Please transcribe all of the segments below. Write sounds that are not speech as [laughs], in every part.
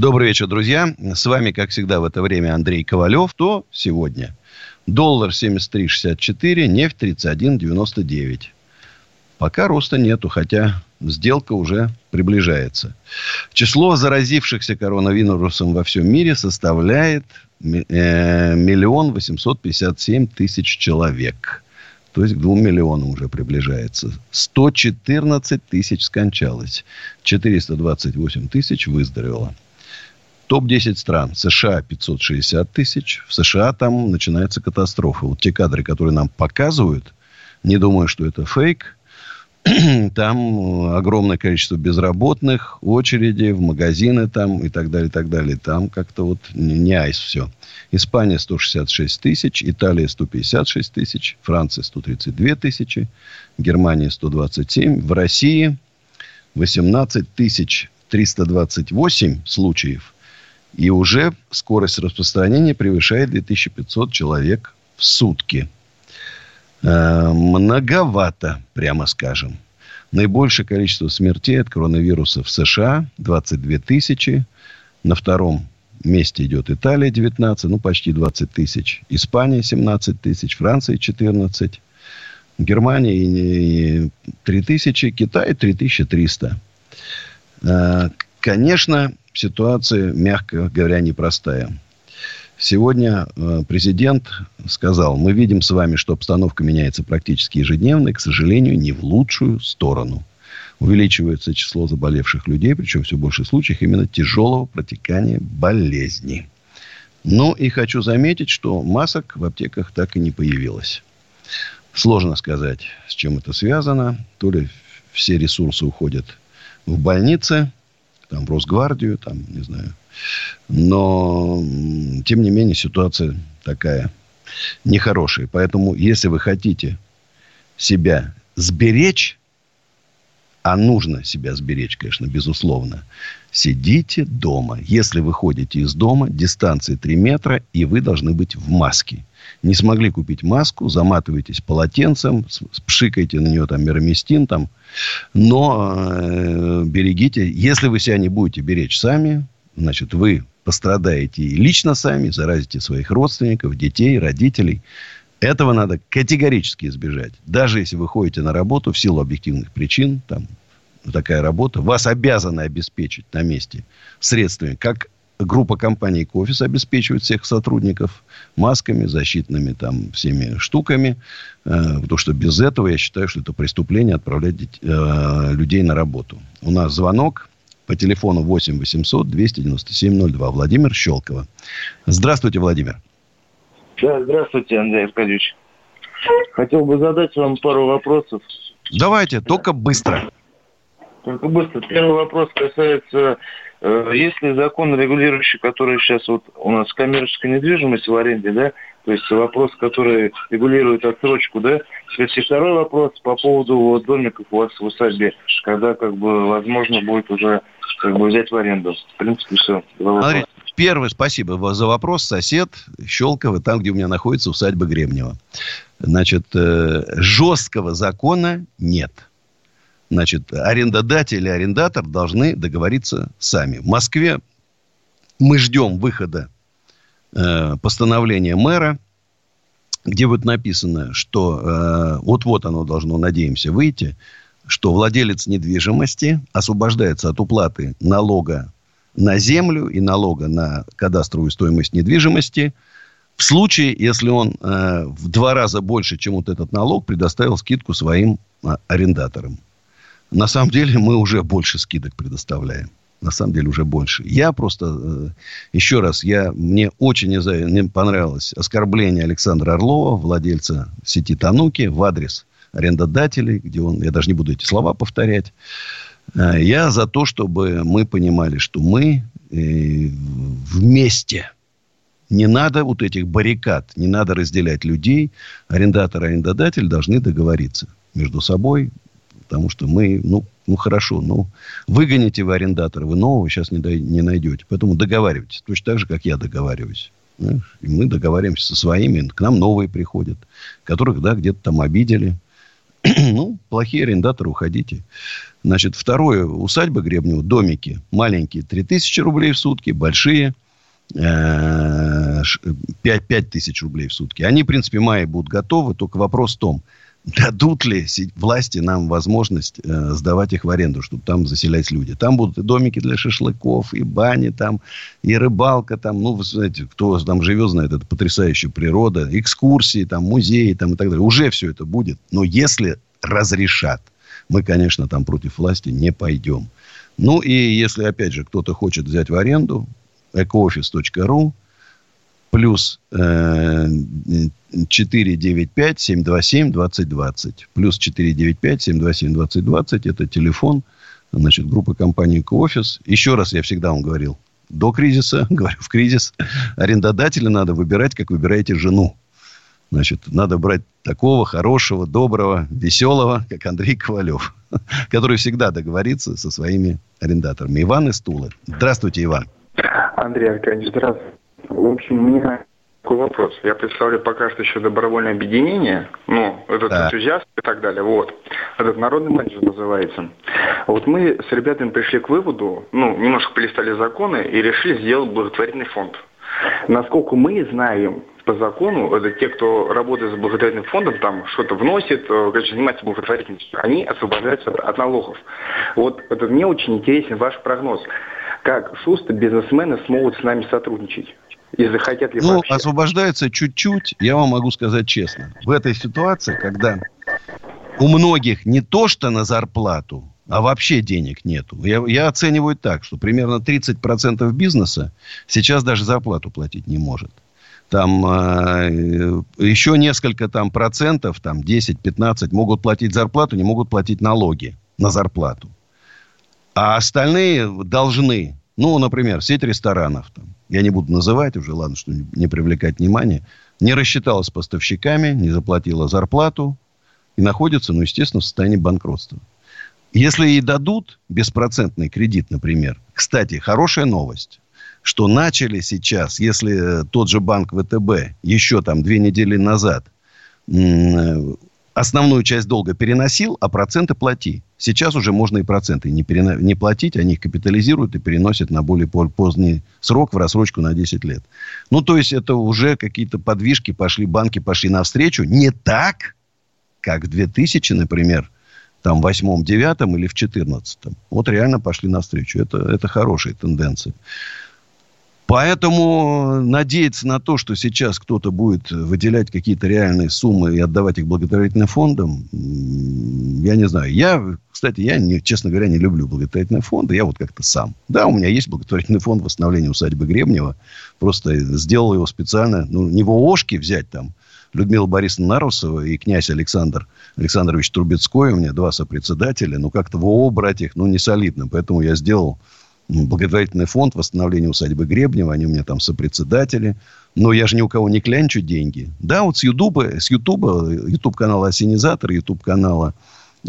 Добрый вечер, друзья. С вами, как всегда, в это время Андрей Ковалев. То сегодня доллар 73,64, нефть 31,99. Пока роста нету, хотя сделка уже приближается. Число заразившихся коронавирусом во всем мире составляет э, миллион восемьсот пятьдесят семь тысяч человек. То есть к двум миллионам уже приближается. 114 тысяч скончалось. 428 тысяч выздоровело. Топ-10 стран. США 560 тысяч. В США там начинается катастрофа. Вот те кадры, которые нам показывают, не думаю, что это фейк. [clears throat] Там э, огромное количество безработных, очереди в магазины там и так далее, и так далее. Там как-то вот не айс все. Испания 166 тысяч, Италия 156 тысяч, Франция 132 тысячи, Германия 127. В России 18 тысяч 328 случаев – и уже скорость распространения превышает 2500 человек в сутки. Э, многовато, прямо скажем. Наибольшее количество смертей от коронавируса в США 22 тысячи. На втором месте идет Италия 19, ну почти 20 тысяч. Испания 17 тысяч, Франция 14. Германия 3 тысячи, Китай 3300. Э, конечно, ситуация, мягко говоря, непростая. Сегодня э, президент сказал, мы видим с вами, что обстановка меняется практически ежедневно, и, к сожалению, не в лучшую сторону. Увеличивается число заболевших людей, причем все больше случаев именно тяжелого протекания болезни. Ну и хочу заметить, что масок в аптеках так и не появилось. Сложно сказать, с чем это связано. То ли все ресурсы уходят в больницы, там, в Росгвардию, там, не знаю. Но, тем не менее, ситуация такая нехорошая. Поэтому, если вы хотите себя сберечь, а нужно себя сберечь, конечно, безусловно, сидите дома. Если вы ходите из дома, дистанция 3 метра, и вы должны быть в маске. Не смогли купить маску, заматывайтесь полотенцем, пшикайте на нее там мироместин, там, но э, берегите. Если вы себя не будете беречь сами, значит, вы пострадаете и лично сами, заразите своих родственников, детей, родителей. Этого надо категорически избежать. Даже если вы ходите на работу в силу объективных причин, там такая работа, вас обязаны обеспечить на месте средствами, как группа компаний Кофис обеспечивает всех сотрудников масками, защитными там всеми штуками. Э, потому что без этого я считаю, что это преступление отправлять э, людей на работу. У нас звонок по телефону 8 800 297 02. Владимир Щелкова. Здравствуйте, Владимир. Да, здравствуйте, Андрей Аркадьевич. Хотел бы задать вам пару вопросов. Давайте, только быстро. Только быстро. Первый вопрос касается Э, есть ли закон, регулирующий, который сейчас вот у нас коммерческая недвижимость в аренде, да, то есть вопрос, который регулирует отсрочку, да. И второй вопрос по поводу вот, домиков у вас в усадьбе, когда как бы возможно будет уже как бы взять в аренду. В принципе, все. Смотрите, первый, спасибо за вопрос. Сосед Щелково, там, где у меня находится усадьба Гремнева. Значит, э, жесткого закона нет значит, арендодатель и арендатор должны договориться сами. В Москве мы ждем выхода э, постановления мэра, где будет написано, что э, вот-вот оно должно, надеемся, выйти, что владелец недвижимости освобождается от уплаты налога на землю и налога на кадастровую стоимость недвижимости в случае, если он э, в два раза больше, чем вот этот налог, предоставил скидку своим э, арендаторам. На самом деле мы уже больше скидок предоставляем. На самом деле уже больше. Я просто, э, еще раз, я, мне очень не, не понравилось оскорбление Александра Орлова, владельца сети Тануки, в адрес арендодателей, где он, я даже не буду эти слова повторять. Э, я за то, чтобы мы понимали, что мы э, вместе Не надо вот этих баррикад, не надо разделять людей. Арендатор и арендодатель должны договориться между собой, потому что мы, ну, ну хорошо, ну, выгоните вы арендатора, вы нового сейчас не, не найдете. Поэтому договаривайтесь. Точно так же, как я договариваюсь. И мы договариваемся со своими, к нам новые приходят, которых, да, где-то там обидели. [clears throat] ну, плохие арендаторы, уходите. Значит, второе, усадьба Гребнева, домики маленькие, 3000 рублей в сутки, большие, 5, э, 5 тысяч рублей в сутки. Они, в принципе, мая будут готовы, только вопрос в том, дадут ли власти нам возможность э, сдавать их в аренду, чтобы там заселять люди. Там будут и домики для шашлыков, и бани там, и рыбалка там. Ну, вы знаете, кто там живет, знает, это потрясающая природа. Экскурсии там, музеи там и так далее. Уже все это будет. Но если разрешат, мы, конечно, там против власти не пойдем. Ну, и если, опять же, кто-то хочет взять в аренду, ecooffice.ru плюс э, 495-727-2020. Плюс 495-727-2020. Это телефон, значит, группы компании «Коофис». Еще раз я всегда вам говорил. До кризиса, [laughs] говорю, в кризис, арендодателя надо выбирать, как выбираете жену. Значит, надо брать такого хорошего, доброго, веселого, как Андрей Ковалев, [laughs] который всегда договорится со своими арендаторами. Иван из Тулы. Здравствуйте, Иван. Андрей Аркадьевич, здравствуйте. В общем, у меня такой вопрос. Я представляю пока что еще добровольное объединение, ну, этот да. энтузиаст и так далее, вот. Этот народный менеджер называется. Вот мы с ребятами пришли к выводу, ну, немножко полистали законы и решили сделать благотворительный фонд. Насколько мы знаем, по закону, это те, кто работает с благотворительным фондом, там что-то вносит, э, короче, занимается благотворительностью, они освобождаются от налогов. Вот это мне очень интересен ваш прогноз. Как шусто бизнесмены смогут с нами сотрудничать? И захотят ли ну, вообще? освобождаются чуть-чуть, я вам могу сказать честно. В этой ситуации, когда у многих не то что на зарплату, а вообще денег нету. Я, я оцениваю так, что примерно 30% бизнеса сейчас даже зарплату платить не может. Там э, еще несколько там процентов, там 10-15 могут платить зарплату, не могут платить налоги на зарплату. А остальные должны. Ну, например, сеть ресторанов. Там, я не буду называть уже, ладно, что не привлекать внимание. Не рассчиталась с поставщиками, не заплатила зарплату и находится, ну, естественно, в состоянии банкротства. Если ей дадут беспроцентный кредит, например, кстати, хорошая новость, что начали сейчас, если тот же банк ВТБ еще там две недели назад основную часть долга переносил, а проценты плати. Сейчас уже можно и проценты не, перено... не платить, они их капитализируют и переносят на более поздний срок в рассрочку на 10 лет. Ну, то есть, это уже какие-то подвижки пошли, банки пошли навстречу. Не так, как в 2000, например, там, в 8 9 или в 14 Вот реально пошли навстречу. Это, это хорошие тенденции. Поэтому надеяться на то, что сейчас кто-то будет выделять какие-то реальные суммы и отдавать их благотворительным фондам, я не знаю. Я, кстати, я, не, честно говоря, не люблю благотворительные фонды. Я вот как-то сам. Да, у меня есть благотворительный фонд восстановления усадьбы Гребнева. Просто сделал его специально. Ну, не в ООшке взять там. Людмила Борисовна Нарусова и князь Александр Александрович Трубецкой. У меня два сопредседателя. Ну, как-то в ООО брать их, ну, не солидно. Поэтому я сделал благотворительный фонд восстановления усадьбы Гребнева, они у меня там сопредседатели. Но я же ни у кого не клянчу деньги. Да, вот с Ютуба, с Ютуба, Ютуб канала Осенизатор, Ютуб канала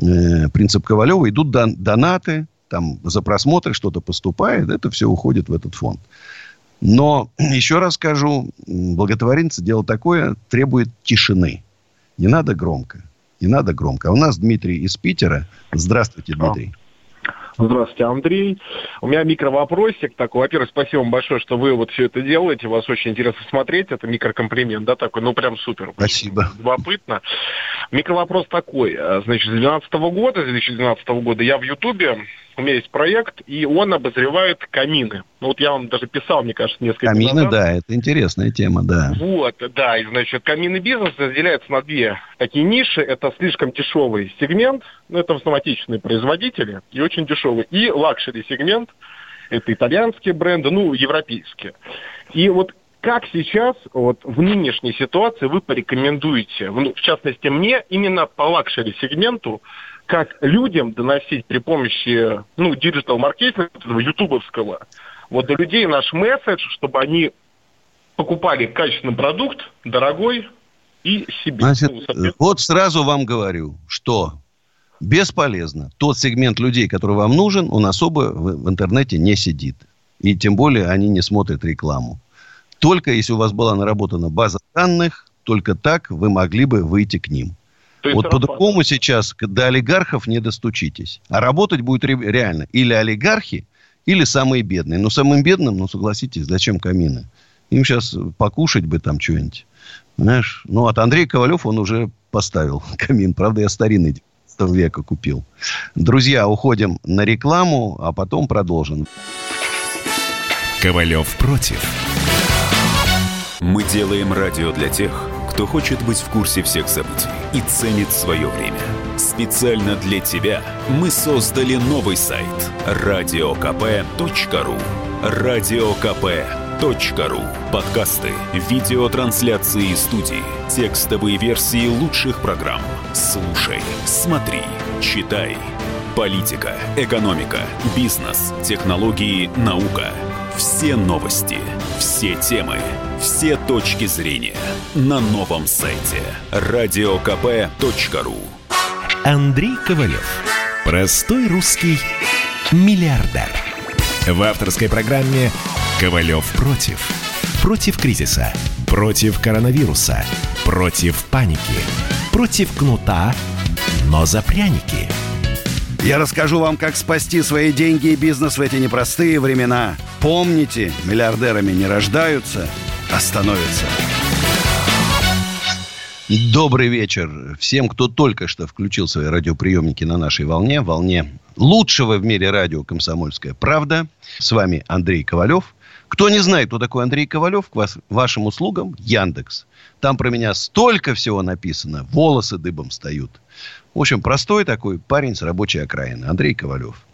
э, Принцип Ковалева идут дон, донаты, там за просмотры что-то поступает, это все уходит в этот фонд. Но, [clears throat] еще раз скажу, благотворительность дело такое, требует тишины. Не надо громко. Не надо громко. А у нас Дмитрий из Питера. Здравствуйте, Дмитрий. Здравствуйте, Андрей. У меня микровопросик такой. Во-первых, спасибо вам большое, что вы вот все это делаете. Вас очень интересно смотреть. Это микрокомплимент, да, такой, ну, прям супер. Спасибо. Любопытно. Микровопрос такой. Значит, с 2012 года, с 2012 года я в Ютубе у меня есть проект, и он обозревает камины. Ну, вот я вам даже писал, мне кажется, несколько Камины, назад. да, это интересная тема, да. Вот, да, и, значит, каминный бизнес разделяется на две такие ниши. Это слишком дешевый сегмент, ну, это автоматичные производители, и очень дешевый. И luxury сегмент, это итальянские бренды, ну, европейские. И вот как сейчас, вот в нынешней ситуации вы порекомендуете, ну, в частности мне, именно по luxury сегменту, как людям доносить при помощи, ну, диджитал-маркетинга, ютубовского, вот до людей наш месседж, чтобы они покупали качественный продукт, дорогой и себе. Значит, ну, вот сразу вам говорю, что бесполезно. Тот сегмент людей, который вам нужен, он особо в интернете не сидит. И тем более они не смотрят рекламу. Только если у вас была наработана база данных, только так вы могли бы выйти к ним. Вот по-другому сейчас до олигархов не достучитесь. А работать будет реально или олигархи, или самые бедные. Но самым бедным, ну, согласитесь, зачем камины? Им сейчас покушать бы там что-нибудь. Знаешь, ну, от Андрея Ковалев он уже поставил [laughs] камин. Правда, я старинный 19 века купил. Друзья, уходим на рекламу, а потом продолжим. Ковалев против. Мы делаем радио для тех, кто хочет быть в курсе всех событий и ценит свое время. Специально для тебя мы создали новый сайт радиокп.ру. Радиокп.ру. Подкасты, видеотрансляции студии, текстовые версии лучших программ. Слушай, смотри, читай. Политика, экономика, бизнес, технологии, наука – все новости, все темы, все точки зрения на новом сайте радиокп.ру. Андрей Ковалев. Простой русский миллиардер. В авторской программе «Ковалев против». Против кризиса, против коронавируса, против паники, против кнута, но за пряники – я расскажу вам, как спасти свои деньги и бизнес в эти непростые времена. Помните, миллиардерами не рождаются, становятся. Добрый вечер всем, кто только что включил свои радиоприемники на нашей волне, волне лучшего в мире радио «Комсомольская правда». С вами Андрей Ковалев. Кто не знает, кто такой Андрей Ковалев, к вас, вашим услугам Яндекс. Там про меня столько всего написано, волосы дыбом встают. В общем, простой такой парень с рабочей окраины. Андрей Ковалев.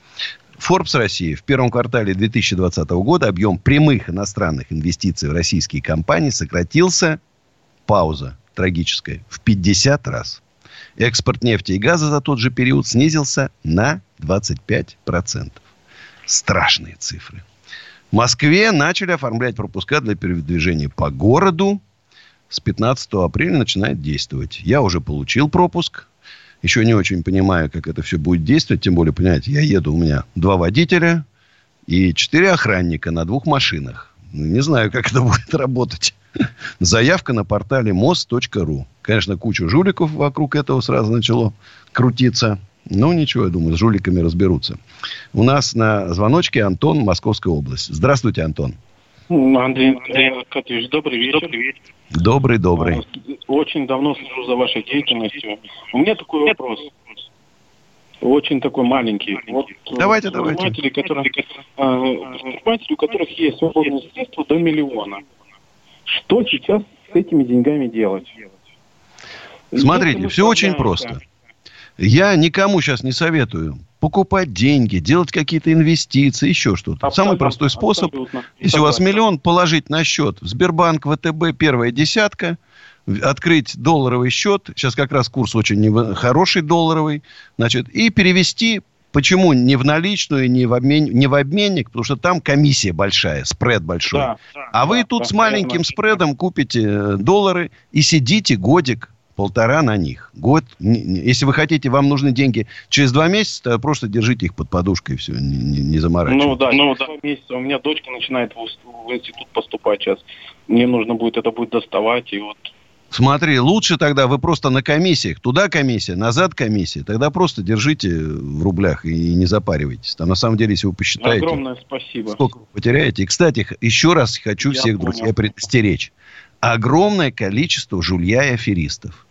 Forbes России в первом квартале 2020 года объем прямых иностранных инвестиций в российские компании сократился, пауза трагическая, в 50 раз. Экспорт нефти и газа за тот же период снизился на 25%. Страшные цифры. В Москве начали оформлять пропуска для передвижения по городу. С 15 апреля начинает действовать. Я уже получил пропуск еще не очень понимаю, как это все будет действовать. Тем более, понимаете, я еду, у меня два водителя и четыре охранника на двух машинах. Не знаю, как это [laughs] будет работать. Заявка на портале мост.ру. Конечно, кучу жуликов вокруг этого сразу начало крутиться. Но ничего, я думаю, с жуликами разберутся. У нас на звоночке Антон, Московская область. Здравствуйте, Антон. Андрей, Андрей Аркадьевич, добрый вечер. Добрый вечер. Добрый, добрый. Очень давно слежу за вашей деятельностью. У меня такой вопрос. Очень такой маленький. Вот давайте, давайте. Которые, предприниматели, у которых есть свободные средства до миллиона. Что сейчас с этими деньгами делать? Смотрите, все очень просто. Я никому сейчас не советую покупать деньги, делать какие-то инвестиции, еще что-то. Самый простой способ, абсолютно. если у вас миллион, положить на счет в Сбербанк, ВТБ, первая десятка, открыть долларовый счет, сейчас как раз курс очень хороший долларовый, значит, и перевести Почему не в наличную, не в, обмен, не в обменник? Потому что там комиссия большая, спред большой. Да, а да, вы тут да, с маленьким спредом купите э, доллары и сидите годик полтора на них. Год. Если вы хотите, вам нужны деньги через два месяца, то просто держите их под подушкой и все, не, не, не заморачивайтесь. Ну да, ну, да. месяца у меня дочка начинает в, в институт поступать сейчас. Мне нужно будет это будет доставать, и вот Смотри, лучше тогда вы просто на комиссиях. Туда комиссия, назад комиссия. Тогда просто держите в рублях и не запаривайтесь. Там на самом деле, если вы посчитаете... Огромное спасибо. Сколько вы потеряете. И, кстати, еще раз хочу Я всех, понял. друзья, предостеречь. Огромное количество жулья и аферистов.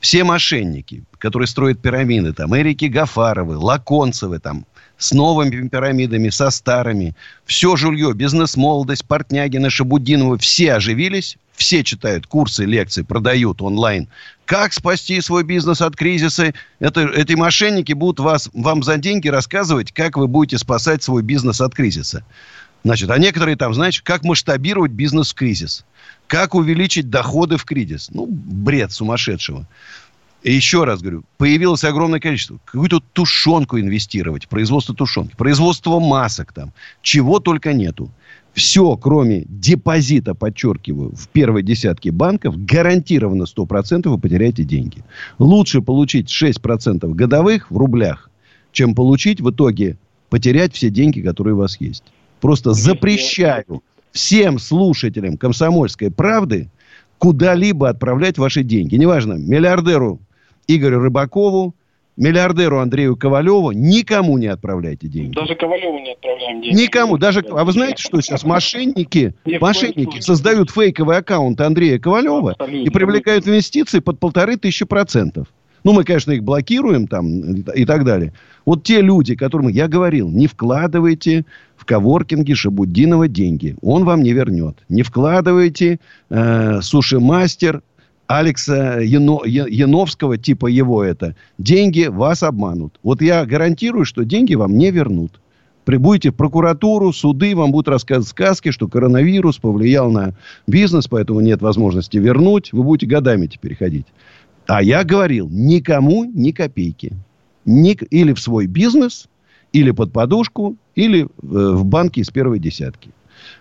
Все мошенники, которые строят пирамиды, там, Эрики Гафаровы, Лаконцевы, там, с новыми пирамидами, со старыми. Все жулье, бизнес-молодость, Портнягина, Шабудинова, все оживились, все читают курсы, лекции, продают онлайн. Как спасти свой бизнес от кризиса? Это, эти мошенники будут вас, вам за деньги рассказывать, как вы будете спасать свой бизнес от кризиса. Значит, а некоторые там, знаете, как масштабировать бизнес в кризис. Как увеличить доходы в кризис? Ну, бред сумасшедшего. И еще раз говорю, появилось огромное количество. Какую-то тушенку инвестировать, производство тушенки, производство масок там. Чего только нету. все, кроме депозита, подчеркиваю, в первой десятке банков, гарантированно 100% вы потеряете деньги. Лучше получить 6% годовых в рублях, чем получить в итоге потерять все деньги, которые у вас есть. Просто запрещаю всем слушателям комсомольской правды куда-либо отправлять ваши деньги. Неважно, миллиардеру Игорю Рыбакову, миллиардеру Андрею Ковалеву никому не отправляйте деньги. Даже Ковалеву не отправляем деньги. Никому. Даже, а вы знаете, что сейчас мошенники, [laughs] мошенники создают фейковый аккаунт Андрея Ковалева Абсолютно. и привлекают инвестиции под полторы тысячи процентов. Ну, мы, конечно, их блокируем там и так далее. Вот те люди, которым я говорил, не вкладывайте коворкинге Шабуддинова деньги. Он вам не вернет. Не вкладывайте э, суши-мастер Алекса Яно, Яновского, типа его это. Деньги вас обманут. Вот я гарантирую, что деньги вам не вернут. Прибудете в прокуратуру, суды, вам будут рассказывать сказки, что коронавирус повлиял на бизнес, поэтому нет возможности вернуть. Вы будете годами теперь ходить. А я говорил, никому ни копейки. Ни, или в свой бизнес, или под подушку, или э, в банке из первой десятки.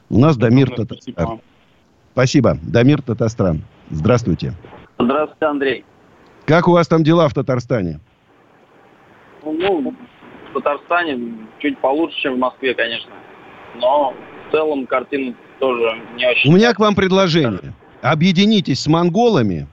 У нас Дамир Татарстан. Спасибо. Дамир Татарстан. Здравствуйте. Здравствуйте, Андрей. Как у вас там дела в Татарстане? Ну, в Татарстане чуть получше, чем в Москве, конечно. Но в целом картина тоже не очень... У меня к вам предложение. Объединитесь с монголами,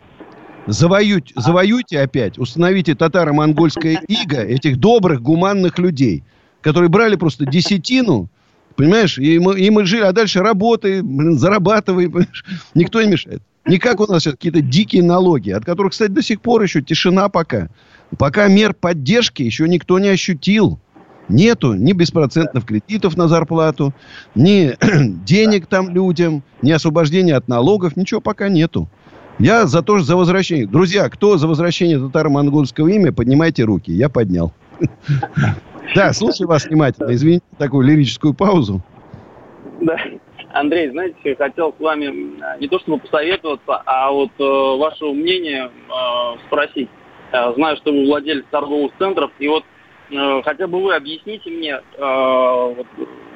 завоюйте, завоюйте опять, установите татаро-монгольское иго этих добрых, гуманных людей, которые брали просто десятину, понимаешь, и мы, и мы жили, а дальше работай, блин, зарабатывай, [laughs] понимаешь? никто не мешает. Не как у нас сейчас какие-то дикие налоги, от которых, кстати, до сих пор еще тишина пока. Пока мер поддержки еще никто не ощутил. Нету ни беспроцентных кредитов на зарплату, ни [clears throat] денег там людям, ни освобождения от налогов, ничего пока нету. Я за то, за возвращение. Друзья, кто за возвращение татаро-монгольского имя, поднимайте руки. Я поднял. Да, слушаю вас внимательно. Извините такую лирическую паузу. Да. Андрей, знаете, хотел с вами не то чтобы посоветоваться, а вот э, ваше мнение э, спросить. Э, знаю, что вы владелец торговых центров, и вот э, хотя бы вы объясните мне э, вот,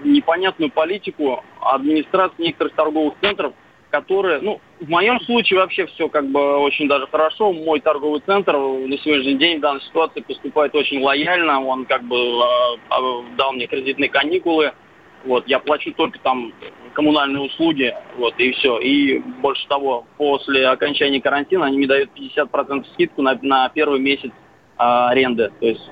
непонятную политику администрации некоторых торговых центров, которые, ну, в моем случае вообще все как бы очень даже хорошо. Мой торговый центр на сегодняшний день в данной ситуации поступает очень лояльно. Он как бы э, дал мне кредитные каникулы. Вот, я плачу только там коммунальные услуги, вот, и все. И больше того, после окончания карантина они мне дают 50% скидку на, на первый месяц а, аренды. То есть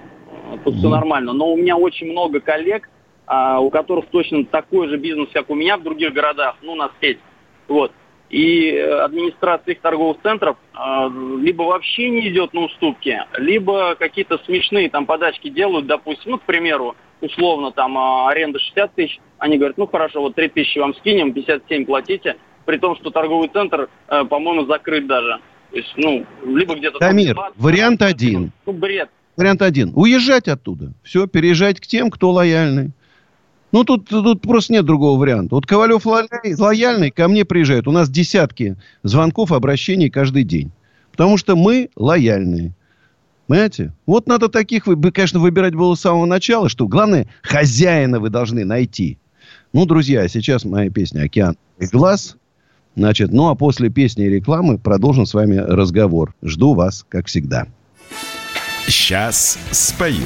тут все нормально. Но у меня очень много коллег, а, у которых точно такой же бизнес, как у меня в других городах, ну, на сеть. Вот. И э, администрация их торговых центров э, либо вообще не идет на уступки, либо какие-то смешные там подачки делают, допустим, ну, к примеру, условно там э, аренда 60 тысяч, они говорят, ну хорошо, вот 3 тысячи вам скинем, 57 платите, при том, что торговый центр, э, по-моему, закрыт даже. То есть, ну, либо где-то... Дамир, 20, вариант один. Ну, бред. Вариант один. Уезжать оттуда. Все, переезжать к тем, кто лояльный. Ну, тут, тут просто нет другого варианта. Вот Ковалев лояльный, ко мне приезжает. У нас десятки звонков, обращений каждый день. Потому что мы лояльные. Понимаете? Вот надо таких, вы, конечно, выбирать было с самого начала, что главное, хозяина вы должны найти. Ну, друзья, сейчас моя песня «Океан и глаз». Значит, ну, а после песни и рекламы продолжим с вами разговор. Жду вас, как всегда. Сейчас спою.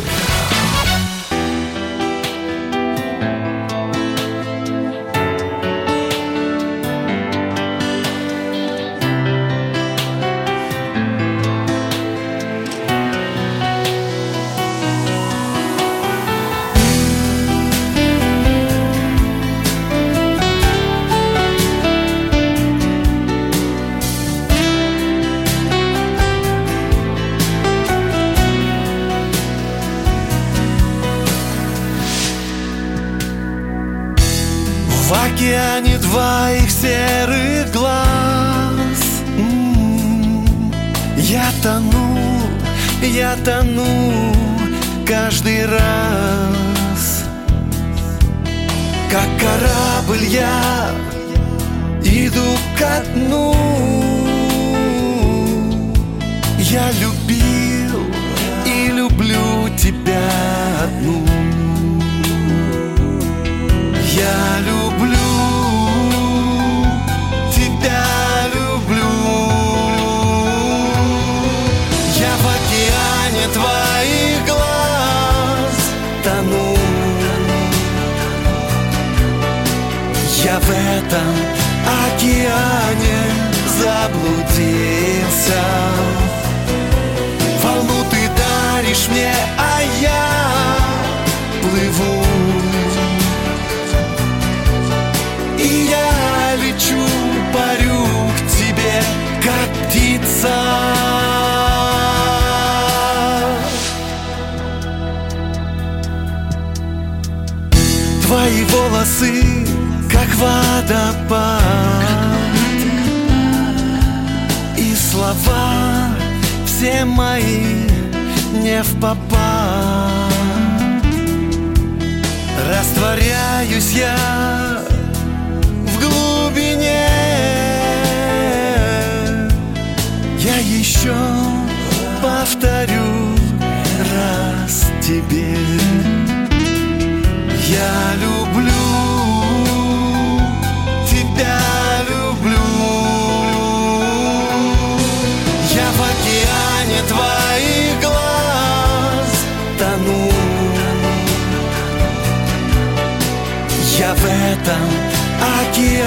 Водопад И слова все мои не в попад. Растворяюсь я в глубине. Я еще повторю раз тебе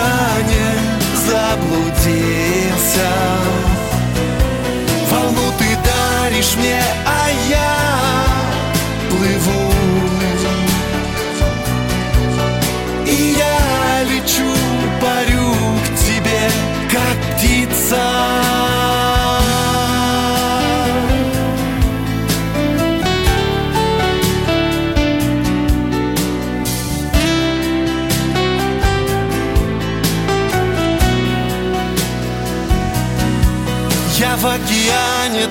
океане заблудился Волну ты даришь мне, а я плыву. И я лечу, парю к тебе, как птица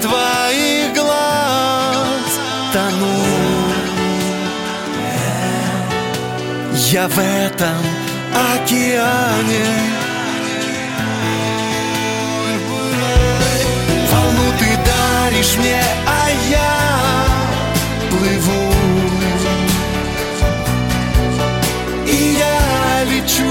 твоих глаз тону. Я в этом океане. Волну ты даришь мне, а я плыву. И я лечу,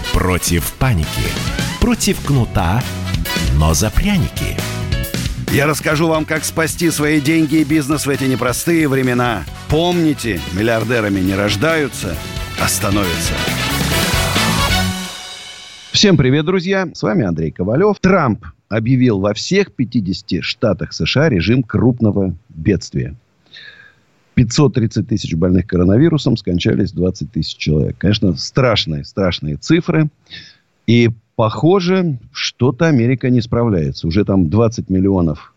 Против паники. Против кнута, но за пряники. Я расскажу вам, как спасти свои деньги и бизнес в эти непростые времена. Помните, миллиардерами не рождаются, а становятся. Всем привет, друзья! С вами Андрей Ковалев. Трамп объявил во всех 50 штатах США режим крупного бедствия. 530 тысяч больных коронавирусом, скончались 20 тысяч человек. Конечно, страшные, страшные цифры. И похоже, что-то Америка не справляется. Уже там 20 миллионов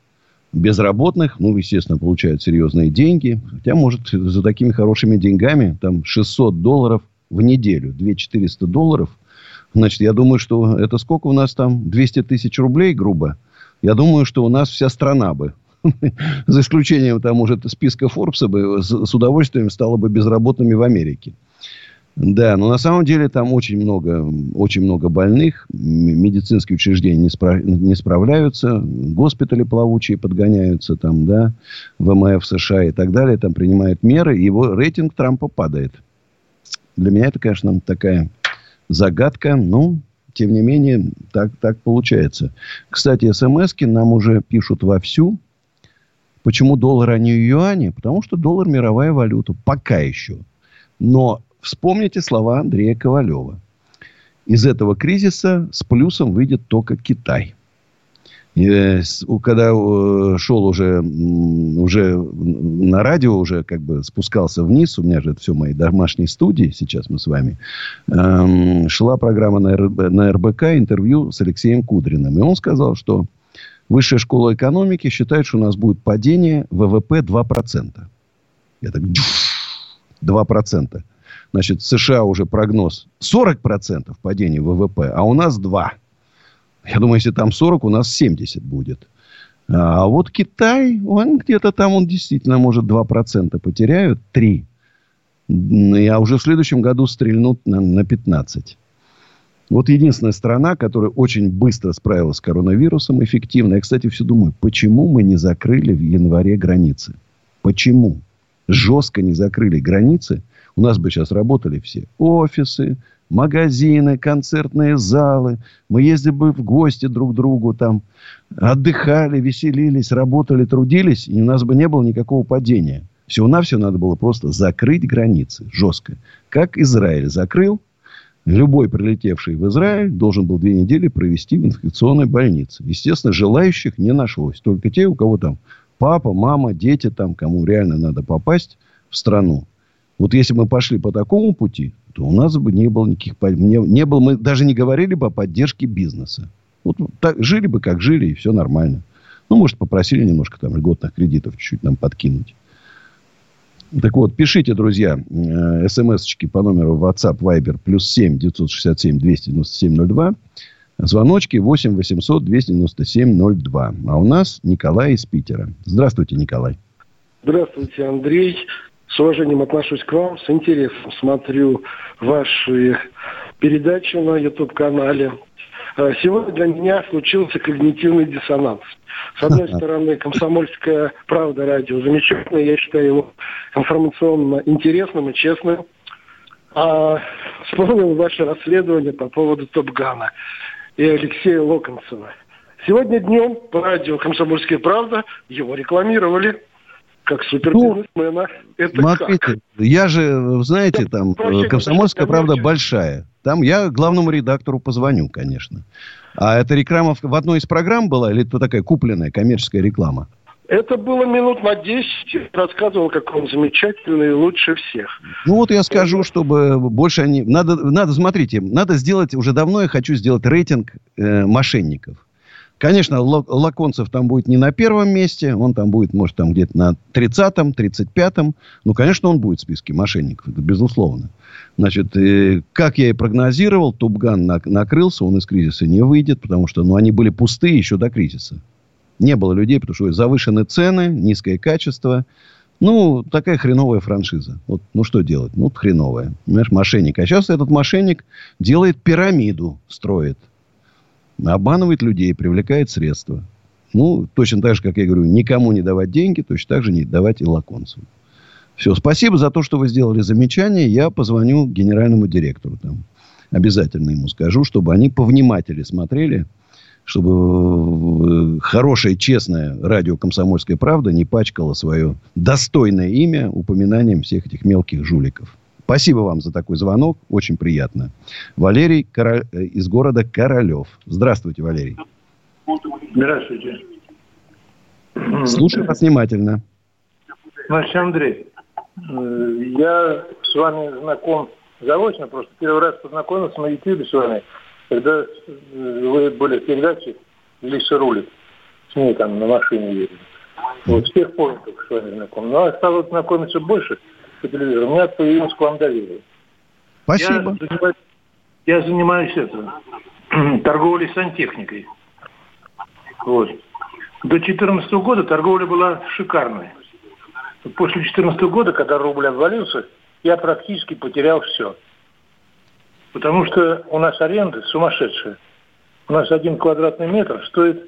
безработных, ну, естественно, получают серьезные деньги. Хотя, может, за такими хорошими деньгами, там, 600 долларов в неделю, 2400 долларов. Значит, я думаю, что это сколько у нас там? 200 тысяч рублей, грубо. Я думаю, что у нас вся страна бы [laughs] за исключением там уже списка Форбса бы с, с удовольствием стало бы безработными в Америке. Да, но на самом деле там очень много, очень много больных, медицинские учреждения не, спра- не справляются, госпитали плавучие подгоняются там, да, ВМФ США и так далее, там принимают меры, его рейтинг Трампа падает. Для меня это, конечно, такая загадка, ну, тем не менее, так, так получается. Кстати, смс нам уже пишут вовсю. Почему доллар, а не юани? Потому что доллар мировая валюта. Пока еще. Но вспомните слова Андрея Ковалева. Из этого кризиса с плюсом выйдет только Китай. И, когда шел уже, уже на радио, уже как бы спускался вниз, у меня же это все мои домашние студии, сейчас мы с вами, эм, шла программа на, РБ, на РБК, интервью с Алексеем Кудриным. И он сказал, что Высшая школа экономики считает, что у нас будет падение ВВП 2%. Я так... 2%. Значит, США уже прогноз 40% падения ВВП, а у нас 2%. Я думаю, если там 40, у нас 70 будет. А вот Китай, он где-то там, он действительно может 2% потеряют, 3. А уже в следующем году стрельнут на, на 15. Вот единственная страна, которая очень быстро справилась с коронавирусом, эффективно. Я, кстати, все думаю, почему мы не закрыли в январе границы? Почему? Жестко не закрыли границы. У нас бы сейчас работали все офисы, магазины, концертные залы. Мы ездили бы в гости друг к другу там, отдыхали, веселились, работали, трудились, и у нас бы не было никакого падения. Всего-навсего надо было просто закрыть границы жестко. Как Израиль закрыл, любой прилетевший в Израиль должен был две недели провести в инфекционной больнице. Естественно, желающих не нашлось. Только те, у кого там папа, мама, дети, там, кому реально надо попасть в страну. Вот если мы пошли по такому пути, то у нас бы не было никаких... Не, не было, мы даже не говорили бы о поддержке бизнеса. Вот так, жили бы, как жили, и все нормально. Ну, может, попросили немножко там льготных кредитов чуть-чуть нам подкинуть. Так вот, пишите, друзья, э, смс-очки по номеру WhatsApp Viber плюс 7 967 297 02. Звоночки 8 800 297 02. А у нас Николай из Питера. Здравствуйте, Николай. Здравствуйте, Андрей. С уважением отношусь к вам. С интересом смотрю ваши передачи на YouTube-канале. Э, сегодня для меня случился когнитивный диссонанс. С одной [laughs] стороны, комсомольская правда радио замечательное, я считаю его информационно интересным и честным. А вспомнил ваше расследование по поводу Топгана и Алексея Локонцева. Сегодня днем по радио «Комсомольская правда» его рекламировали как супербизнесмена. Ну, Это смотрите, как? я же, знаете, там, э, «Комсомольская правда» большая. Там я главному редактору позвоню, конечно. А эта реклама в одной из программ была или это такая купленная коммерческая реклама? Это было минут на 10. Рассказывал, как он замечательный и лучше всех. Ну вот я скажу, чтобы больше они... Надо, надо смотрите, надо сделать... Уже давно я хочу сделать рейтинг э, мошенников. Конечно, Лаконцев там будет не на первом месте. Он там будет, может, там где-то на 30-м, 35-м. Ну, конечно, он будет в списке мошенников. Это безусловно. Значит, э, как я и прогнозировал, Тубган накрылся, он из кризиса не выйдет, потому что ну, они были пустые еще до кризиса. Не было людей, потому что завышены цены, низкое качество. Ну, такая хреновая франшиза. Вот, ну, что делать? Ну, хреновая. Понимаешь, мошенник. А сейчас этот мошенник делает пирамиду, строит. Обманывает людей, привлекает средства. Ну, точно так же, как я говорю, никому не давать деньги, точно так же не давать и лаконцам. Все, спасибо за то, что вы сделали замечание. Я позвоню генеральному директору там. Обязательно ему скажу, чтобы они повнимательнее смотрели, чтобы хорошее, честное радио «Комсомольская правда» не пачкало свое достойное имя упоминанием всех этих мелких жуликов. Спасибо вам за такой звонок. Очень приятно. Валерий Король... Э, из города Королев. Здравствуйте, Валерий. Здравствуйте. Слушаю вас внимательно. Значит, Андрей, Э, я с вами знаком заочно, просто первый раз познакомился на YouTube с вами, когда э, вы были в передаче «Лиса рулит». С ней там на машине ездили. Вот с тех пор только с вами знаком. Ну, а стал знакомиться больше по телевизору. У меня появилось к вам доверие. Спасибо. Я занимаюсь, я занимаюсь это, [clears throat] торговлей сантехникой. Вот. До 2014 года торговля была шикарной после 2014 года, когда рубль обвалился, я практически потерял все. Потому что у нас аренда сумасшедшая. У нас один квадратный метр стоит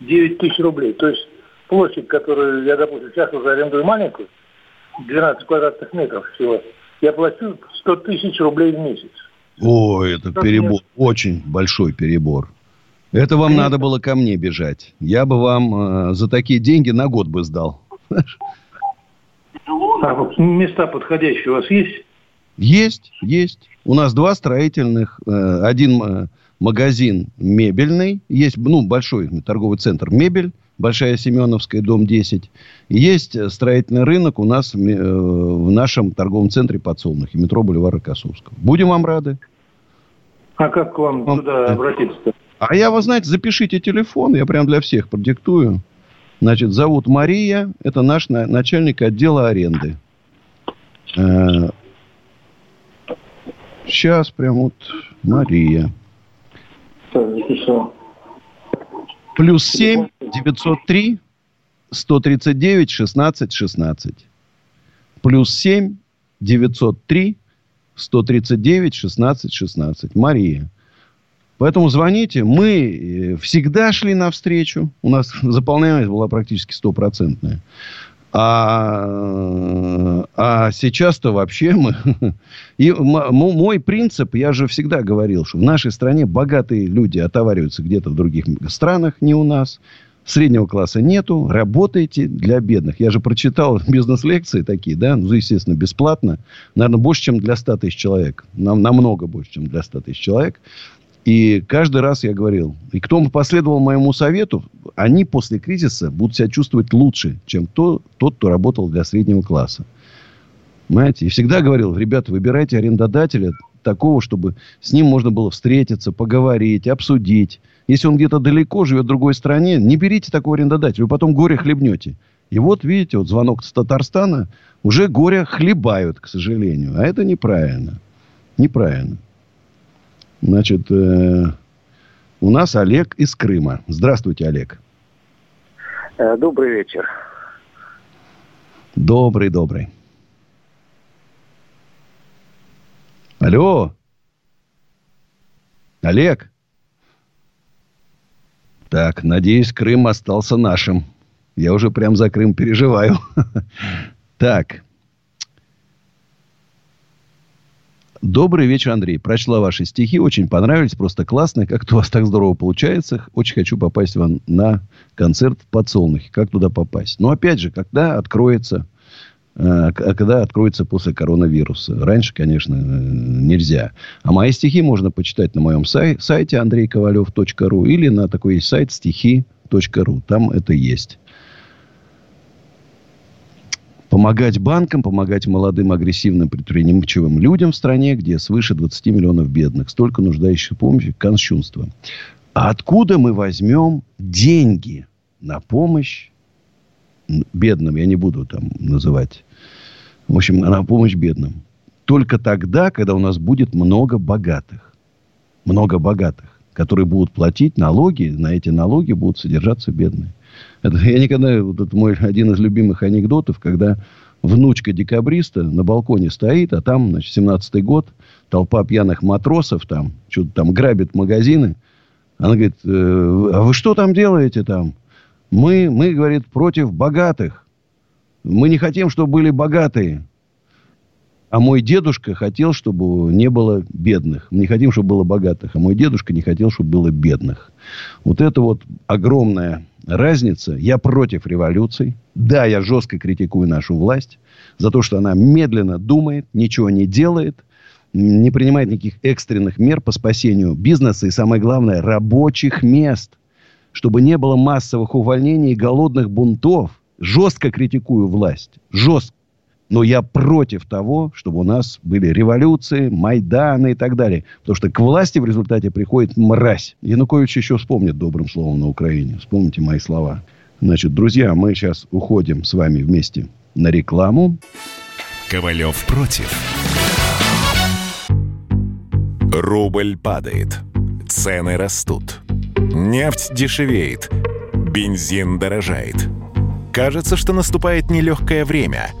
9 тысяч рублей. То есть площадь, которую я, допустим, сейчас уже арендую маленькую, 12 квадратных метров всего, я плачу 100 тысяч рублей в месяц. Ой, это перебор, очень большой перебор. Это вам Конечно. надо было ко мне бежать. Я бы вам э, за такие деньги на год бы сдал. А вот места подходящие у вас есть? Есть, есть. У нас два строительных. Э, один э, магазин мебельный. Есть ну, большой торговый центр «Мебель». Большая Семеновская, дом 10. Есть строительный рынок у нас э, в нашем торговом центре Подсолнухи, метро Бульвара Косовского. Будем вам рады. А как к вам, вам туда обратиться-то? А я, вы знаете, запишите телефон, я прям для всех продиктую. Значит, зовут Мария. Это наш начальник отдела аренды. Сейчас прям вот Мария. Плюс 7 903 139 16 16. Плюс 7 903 139 16 16. Мария. Поэтому звоните. Мы э, всегда шли навстречу. У нас [laughs] заполняемость была практически стопроцентная. А, а сейчас-то вообще мы... [laughs] И мой принцип, я же всегда говорил, что в нашей стране богатые люди отовариваются где-то в других странах, не у нас. Среднего класса нету, работайте для бедных. Я же прочитал [laughs] бизнес-лекции такие, да, ну, естественно, бесплатно. Наверное, больше, чем для 100 тысяч человек. Нам, намного больше, чем для 100 тысяч человек. И каждый раз я говорил, и кто последовал моему совету, они после кризиса будут себя чувствовать лучше, чем то, тот, кто работал для среднего класса. Понимаете? И всегда говорил, ребята, выбирайте арендодателя такого, чтобы с ним можно было встретиться, поговорить, обсудить. Если он где-то далеко, живет в другой стране, не берите такого арендодателя, вы потом горе хлебнете. И вот, видите, вот звонок с Татарстана, уже горе хлебают, к сожалению. А это неправильно. Неправильно. Значит, э, у нас Олег из Крыма. Здравствуйте, Олег. Э, добрый вечер. Добрый, добрый. Алло. Олег. Так, надеюсь, Крым остался нашим. Я уже прям за Крым переживаю. [laughs] Так. Добрый вечер, Андрей. Прочла ваши стихи, очень понравились, просто классно. Как-то у вас так здорово получается. Очень хочу попасть вам на концерт в Подсолнухе. Как туда попасть? Но опять же, когда откроется, э, когда откроется после коронавируса. Раньше, конечно, э, нельзя. А мои стихи можно почитать на моем сай- сайте андрейковалев.ру или на такой есть сайт стихи.ру. Там это есть помогать банкам, помогать молодым агрессивным предприимчивым людям в стране, где свыше 20 миллионов бедных, столько нуждающих в помощи, консчунство. А откуда мы возьмем деньги на помощь бедным? Я не буду там называть. В общем, на помощь бедным. Только тогда, когда у нас будет много богатых. Много богатых, которые будут платить налоги, на эти налоги будут содержаться бедные. Это, я никогда... Вот это мой один из любимых анекдотов, когда внучка декабриста на балконе стоит, а там, значит, 17-й год, толпа пьяных матросов там, что-то там грабит магазины. Она говорит, э, а вы что там делаете там? Мы, мы, говорит, против богатых. Мы не хотим, чтобы были богатые. А мой дедушка хотел, чтобы не было бедных. Мы не хотим, чтобы было богатых. А мой дедушка не хотел, чтобы было бедных. Вот это вот огромная разница. Я против революций. Да, я жестко критикую нашу власть за то, что она медленно думает, ничего не делает, не принимает никаких экстренных мер по спасению бизнеса и, самое главное, рабочих мест. Чтобы не было массовых увольнений и голодных бунтов. Жестко критикую власть. Жестко. Но я против того, чтобы у нас были революции, Майданы и так далее. Потому что к власти в результате приходит мразь. Янукович еще вспомнит добрым словом на Украине. Вспомните мои слова. Значит, друзья, мы сейчас уходим с вами вместе на рекламу. Ковалев против. Рубль падает. Цены растут. Нефть дешевеет. Бензин дорожает. Кажется, что наступает нелегкое время –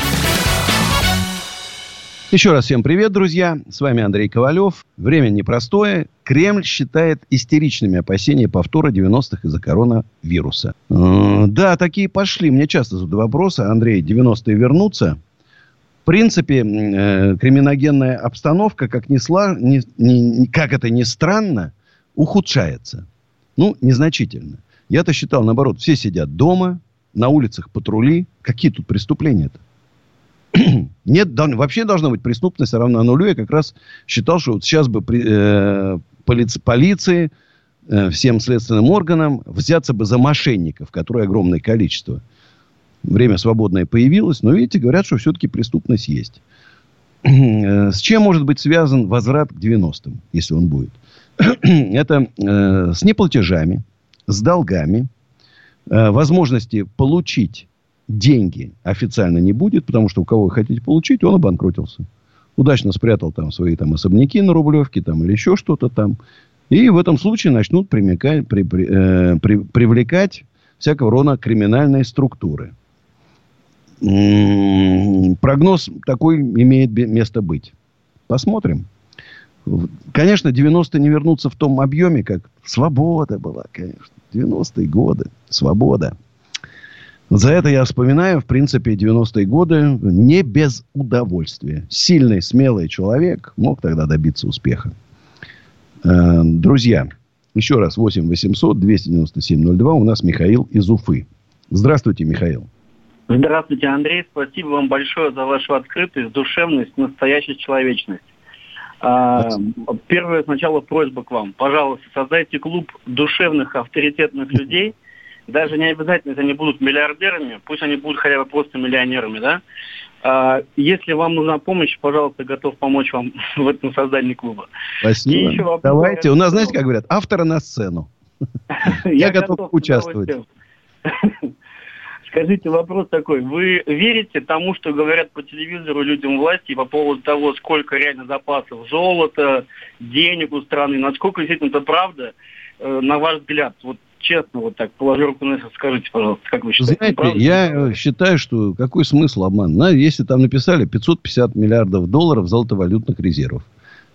Еще раз всем привет, друзья. С вами Андрей Ковалев. Время непростое. Кремль считает истеричными опасения повтора 90-х из-за коронавируса. Да, такие пошли. Мне часто задают вопросы. Андрей, 90-е вернутся? В принципе, э, криминогенная обстановка, как, ни сла, ни, ни, как это ни странно, ухудшается. Ну, незначительно. Я-то считал, наоборот, все сидят дома, на улицах патрули. Какие тут преступления-то? [clears throat] Нет, вообще должна быть преступность равна нулю. Я как раз считал, что вот сейчас бы при, э, полиции, полиции э, всем следственным органам взяться бы за мошенников, которые огромное количество. Время свободное появилось, но, видите, говорят, что все-таки преступность есть. [clears throat] Э, с чем может быть связан возврат к 90-м, если он будет? [clears throat] Это э, с неплатежами, с долгами, э, возможности получить деньги официально не будет, потому что у кого вы хотите получить, он обанкротился. Удачно спрятал там свои там особняки на Рублевке там, или еще что-то там. И в этом случае начнут примекать, при, при, э, при, привлекать всякого рода криминальные структуры. М-м, прогноз такой имеет место быть. Посмотрим. Конечно, 90-е не вернутся в том объеме, как свобода была, конечно. 90-е годы. Свобода. За это я вспоминаю, в принципе, 90-е годы не без удовольствия. Сильный, смелый человек мог тогда добиться успеха. Э, друзья, еще раз 8 800 297 02. У нас Михаил из Уфы. Здравствуйте, Михаил. Здравствуйте, Андрей. Спасибо вам большое за вашу открытость, душевность, настоящую человечность. А, первое сначала просьба к вам. Пожалуйста, создайте клуб душевных, авторитетных людей. Даже не обязательно, если они будут миллиардерами, пусть они будут хотя бы просто миллионерами, да? А, если вам нужна помощь, пожалуйста, готов помочь вам [laughs] в этом создании клуба. Спасибо. Давайте. У нас, знаете, как говорят, автора на сцену. [laughs] Я готов участвовать. [laughs] Скажите, вопрос такой. Вы верите тому, что говорят по телевизору людям власти по поводу того, сколько реально запасов золота, денег у страны? Насколько действительно это правда, э, на ваш взгляд? Вот честно, вот так, положи руку на это, скажите, пожалуйста, как вы считаете? Знаете, правда, я считаю, что какой смысл обман? На, если там написали 550 миллиардов долларов золотовалютных резервов.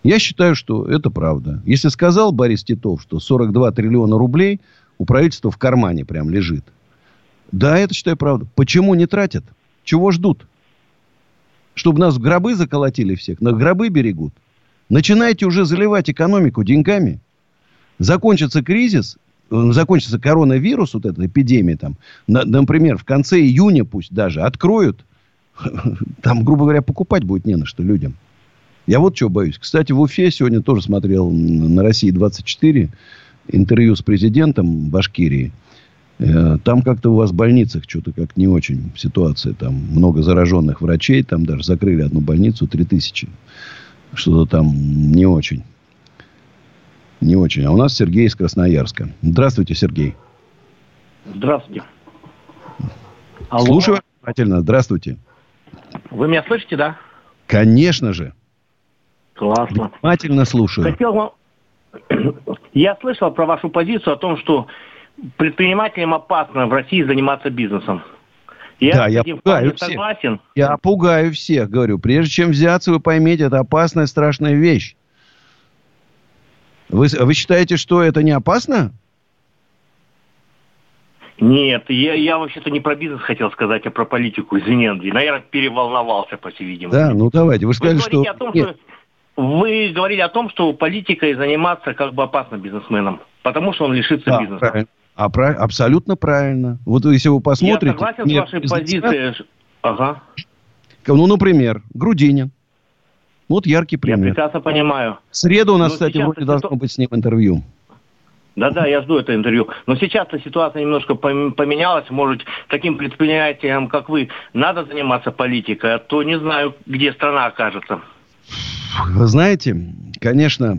Я считаю, что это правда. Если сказал Борис Титов, что 42 триллиона рублей у правительства в кармане прям лежит, да, это считаю правда. Почему не тратят? Чего ждут? Чтобы нас в гробы заколотили всех? На гробы берегут? Начинайте уже заливать экономику деньгами. Закончится кризис, закончится коронавирус, вот эта эпидемия там, на, например, в конце июня пусть даже откроют, [laughs] там, грубо говоря, покупать будет не на что людям. Я вот чего боюсь. Кстати, в Уфе сегодня тоже смотрел на России 24 интервью с президентом Башкирии. Э, там как-то у вас в больницах что-то как не очень ситуация. Там много зараженных врачей. Там даже закрыли одну больницу, 3000. Что-то там не очень. Не очень. А у нас Сергей из Красноярска. Здравствуйте, Сергей. Здравствуйте. Алло. Слушаю внимательно. Здравствуйте. Вы меня слышите, да? Конечно же. Классно. Внимательно слушаю. Хотел вам... [clears throat] Я слышал про вашу позицию о том, что предпринимателям опасно в России заниматься бизнесом. Я да, я пугаю всех. Согласен. Я пугаю всех, говорю. Прежде чем взяться, вы поймите, это опасная, страшная вещь. Вы, вы считаете, что это не опасно? Нет, я, я вообще-то не про бизнес хотел сказать, а про политику. Извини, Андрей. Наверное, переволновался, по всей видимости. Да, ну давайте. Вы сказали, вы что... О том, что... Вы говорили о том, что политикой заниматься как бы опасно бизнесменам, потому что он лишится да, бизнеса. Правильно. А про... Абсолютно правильно. Вот если вы посмотрите... Я согласен нет, с вашей позицией. Ага. Ну, например, Грудинин. Вот яркий пример. Я прекрасно понимаю. В среду у нас, Но кстати, вроде должно быть с ним интервью. Да-да, я жду это интервью. Но сейчас-то ситуация немножко поменялась. Может, таким предпринимателям, как вы, надо заниматься политикой, а то не знаю, где страна окажется. Вы знаете, конечно,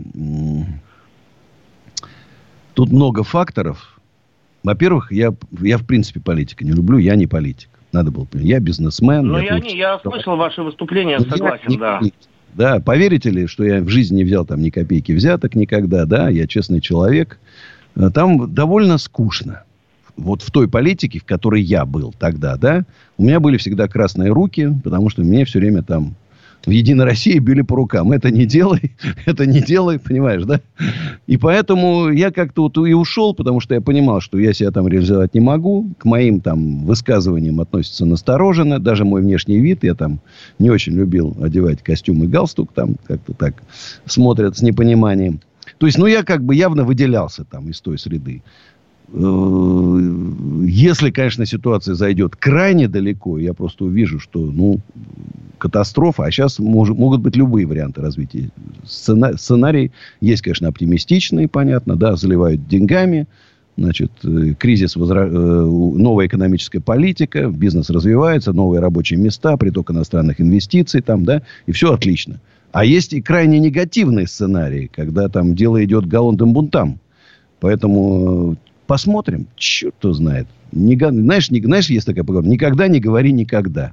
тут много факторов, во-первых, я, я в принципе политика не люблю, я не политик. Надо было. Я бизнесмен. Ну, я, я, не, я слышал ваше выступление, Но согласен, я, да. Да, поверите ли, что я в жизни не взял там ни копейки взяток никогда, да, я честный человек. А там довольно скучно. Вот в той политике, в которой я был тогда, да, у меня были всегда красные руки, потому что мне все время там в Единой России били по рукам. Это не делай, [laughs] это не делай, понимаешь, да? И поэтому я как-то вот и ушел, потому что я понимал, что я себя там реализовать не могу. К моим там высказываниям относятся настороженно. Даже мой внешний вид, я там не очень любил одевать костюм и галстук, там как-то так смотрят с непониманием. То есть, ну, я как бы явно выделялся там из той среды. Э, если, конечно, ситуация зайдет крайне далеко, я просто увижу, что, ну, катастрофа, а сейчас мож, могут быть любые варианты развития. Сцена, сценарий есть, конечно, оптимистичный, понятно, да, заливают деньгами, значит, э, кризис, возра... Э, новая экономическая политика, бизнес развивается, новые рабочие места, приток иностранных инвестиций там, да, и все отлично. А есть и крайне негативные сценарии, когда там дело идет галантным бунтам. Поэтому посмотрим. Черт кто знает. Не, знаешь, не, знаешь, есть такая поговорка. Никогда не говори никогда.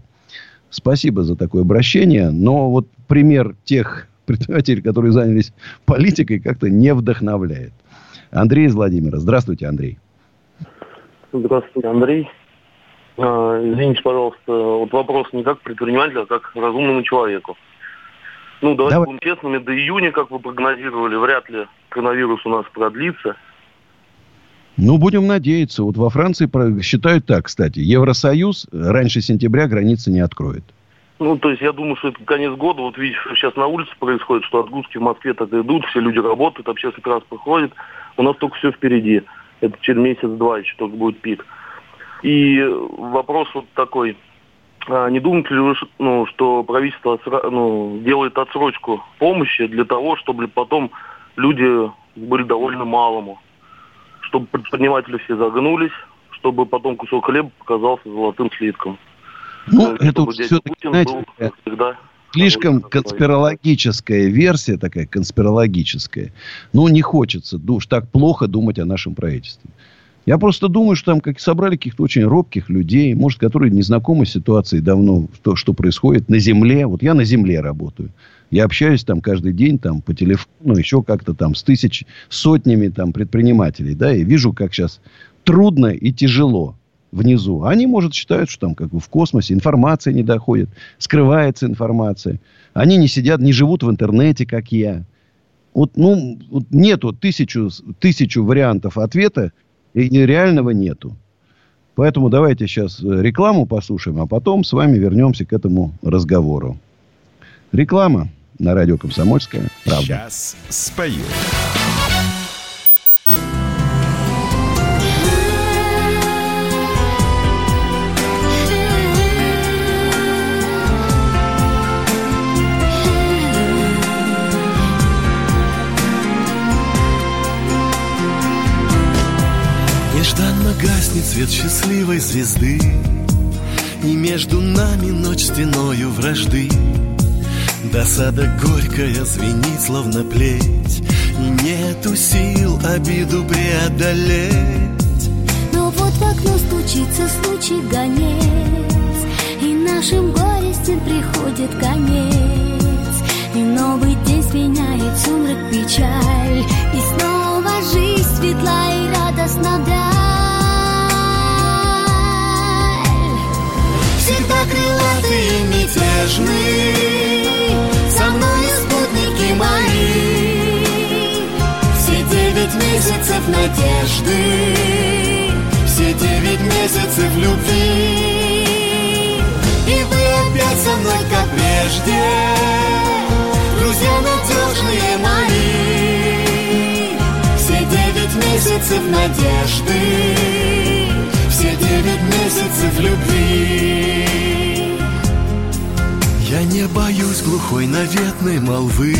Спасибо за такое обращение. Но вот пример тех [laughs] предпринимателей, которые занялись политикой, как-то не вдохновляет. Андрей из Владимира. Здравствуйте, Андрей. Здравствуйте, Андрей. А, извините, пожалуйста, вот вопрос не как предпринимателю, а как разумному человеку. Ну, давайте Давай. будем честными, до июня, как вы прогнозировали, вряд ли коронавирус у нас продлится. Ну, будем надеяться. Вот во Франции считают так, кстати. Евросоюз раньше сентября границы не откроет. Ну, то есть я думаю, что это конец года. Вот видишь, сейчас на улице происходит, что отгрузки в Москве так идут, все люди работают, общественный транспорт ходит. У нас только все впереди. Это через месяц-два еще только будет пик. И вопрос вот такой. А не думаете ли вы, ну, что правительство ну, делает отсрочку помощи для того, чтобы потом люди были довольны малому? Чтобы предприниматели все загнулись, чтобы потом кусок хлеба показался золотым слитком. Ну, это все-таки, знаете, всегда слишком конспирологическая версия такая, конспирологическая. Ну, не хочется уж так плохо думать о нашем правительстве. Я просто думаю, что там как собрали каких-то очень робких людей, может, которые не знакомы с ситуацией давно, то, что происходит на земле. Вот я на земле работаю. Я общаюсь там каждый день там по телефону, еще как-то там с тысяч, сотнями там предпринимателей, да, и вижу, как сейчас трудно и тяжело внизу. Они, может, считают, что там как бы в космосе информация не доходит, скрывается информация. Они не сидят, не живут в интернете, как я. Вот, ну, вот нету тысячу, тысячу вариантов ответа, и реального нету. Поэтому давайте сейчас рекламу послушаем, а потом с вами вернемся к этому разговору. Реклама на радио «Комсомольская правда». Сейчас спою. гаснет свет счастливой звезды И между нами ночь стеною вражды Досада горькая звенит, словно плеть. И нету сил обиду преодолеть. Но вот в окно стучится случай гонец И нашим горестям приходит конец. И новый день сменяет сумрак печаль И снова жизнь светла и радостна вдаль Всегда крылатый и мятежный Со мной спутники мои. Все девять месяцев надежды. Все девять месяцев любви. И вы опять со мной, как прежде. Друзья надежные мои. Все девять месяцев надежды девять месяцев любви. Я не боюсь глухой наветной молвы.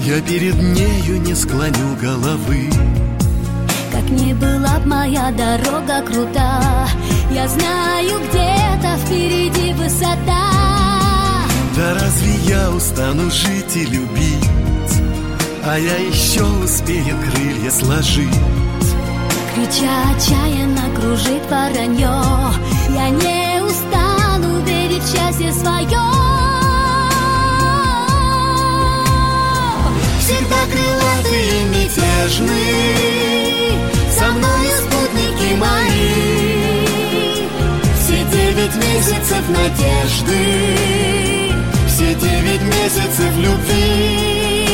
Я перед нею не склоню головы. Как ни была б моя дорога крута Я знаю, где-то впереди высота. Да разве я устану жить и любить? А я еще успею крылья сложить Крича отчаянно кружит воронье. Я не устану верить в счастье свое Всегда крылатый и мятежный Со мной спутники мои. Все девять месяцев надежды Все девять месяцев любви.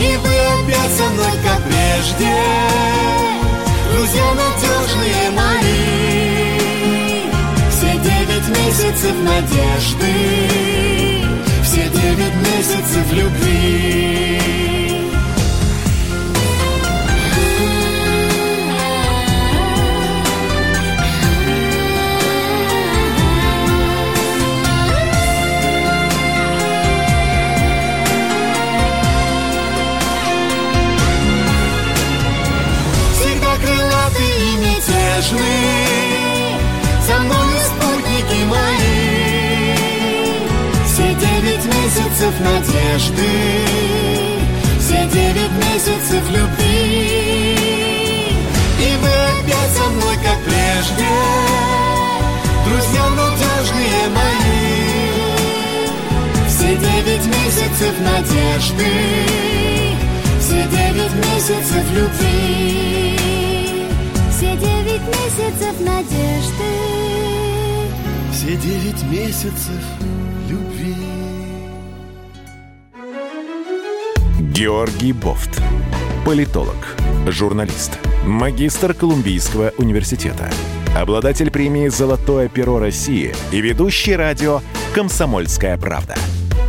И вы опять со мной, как прежде друзья надежные мои. Все девять месяцев надежды, все девять месяцев любви. Нежны Со мною спутники мои. Все девять месяцев надежды. Все девять месяцев любви. И вы опять со мной, как прежде. Друзья надежные мои. Все девять месяцев надежды. Все девять месяцев любви месяцев надежды Все девять месяцев любви Георгий Бофт. Политолог, журналист, магистр Колумбийского университета, обладатель премии «Золотое перо России» и ведущий радио «Комсомольская правда».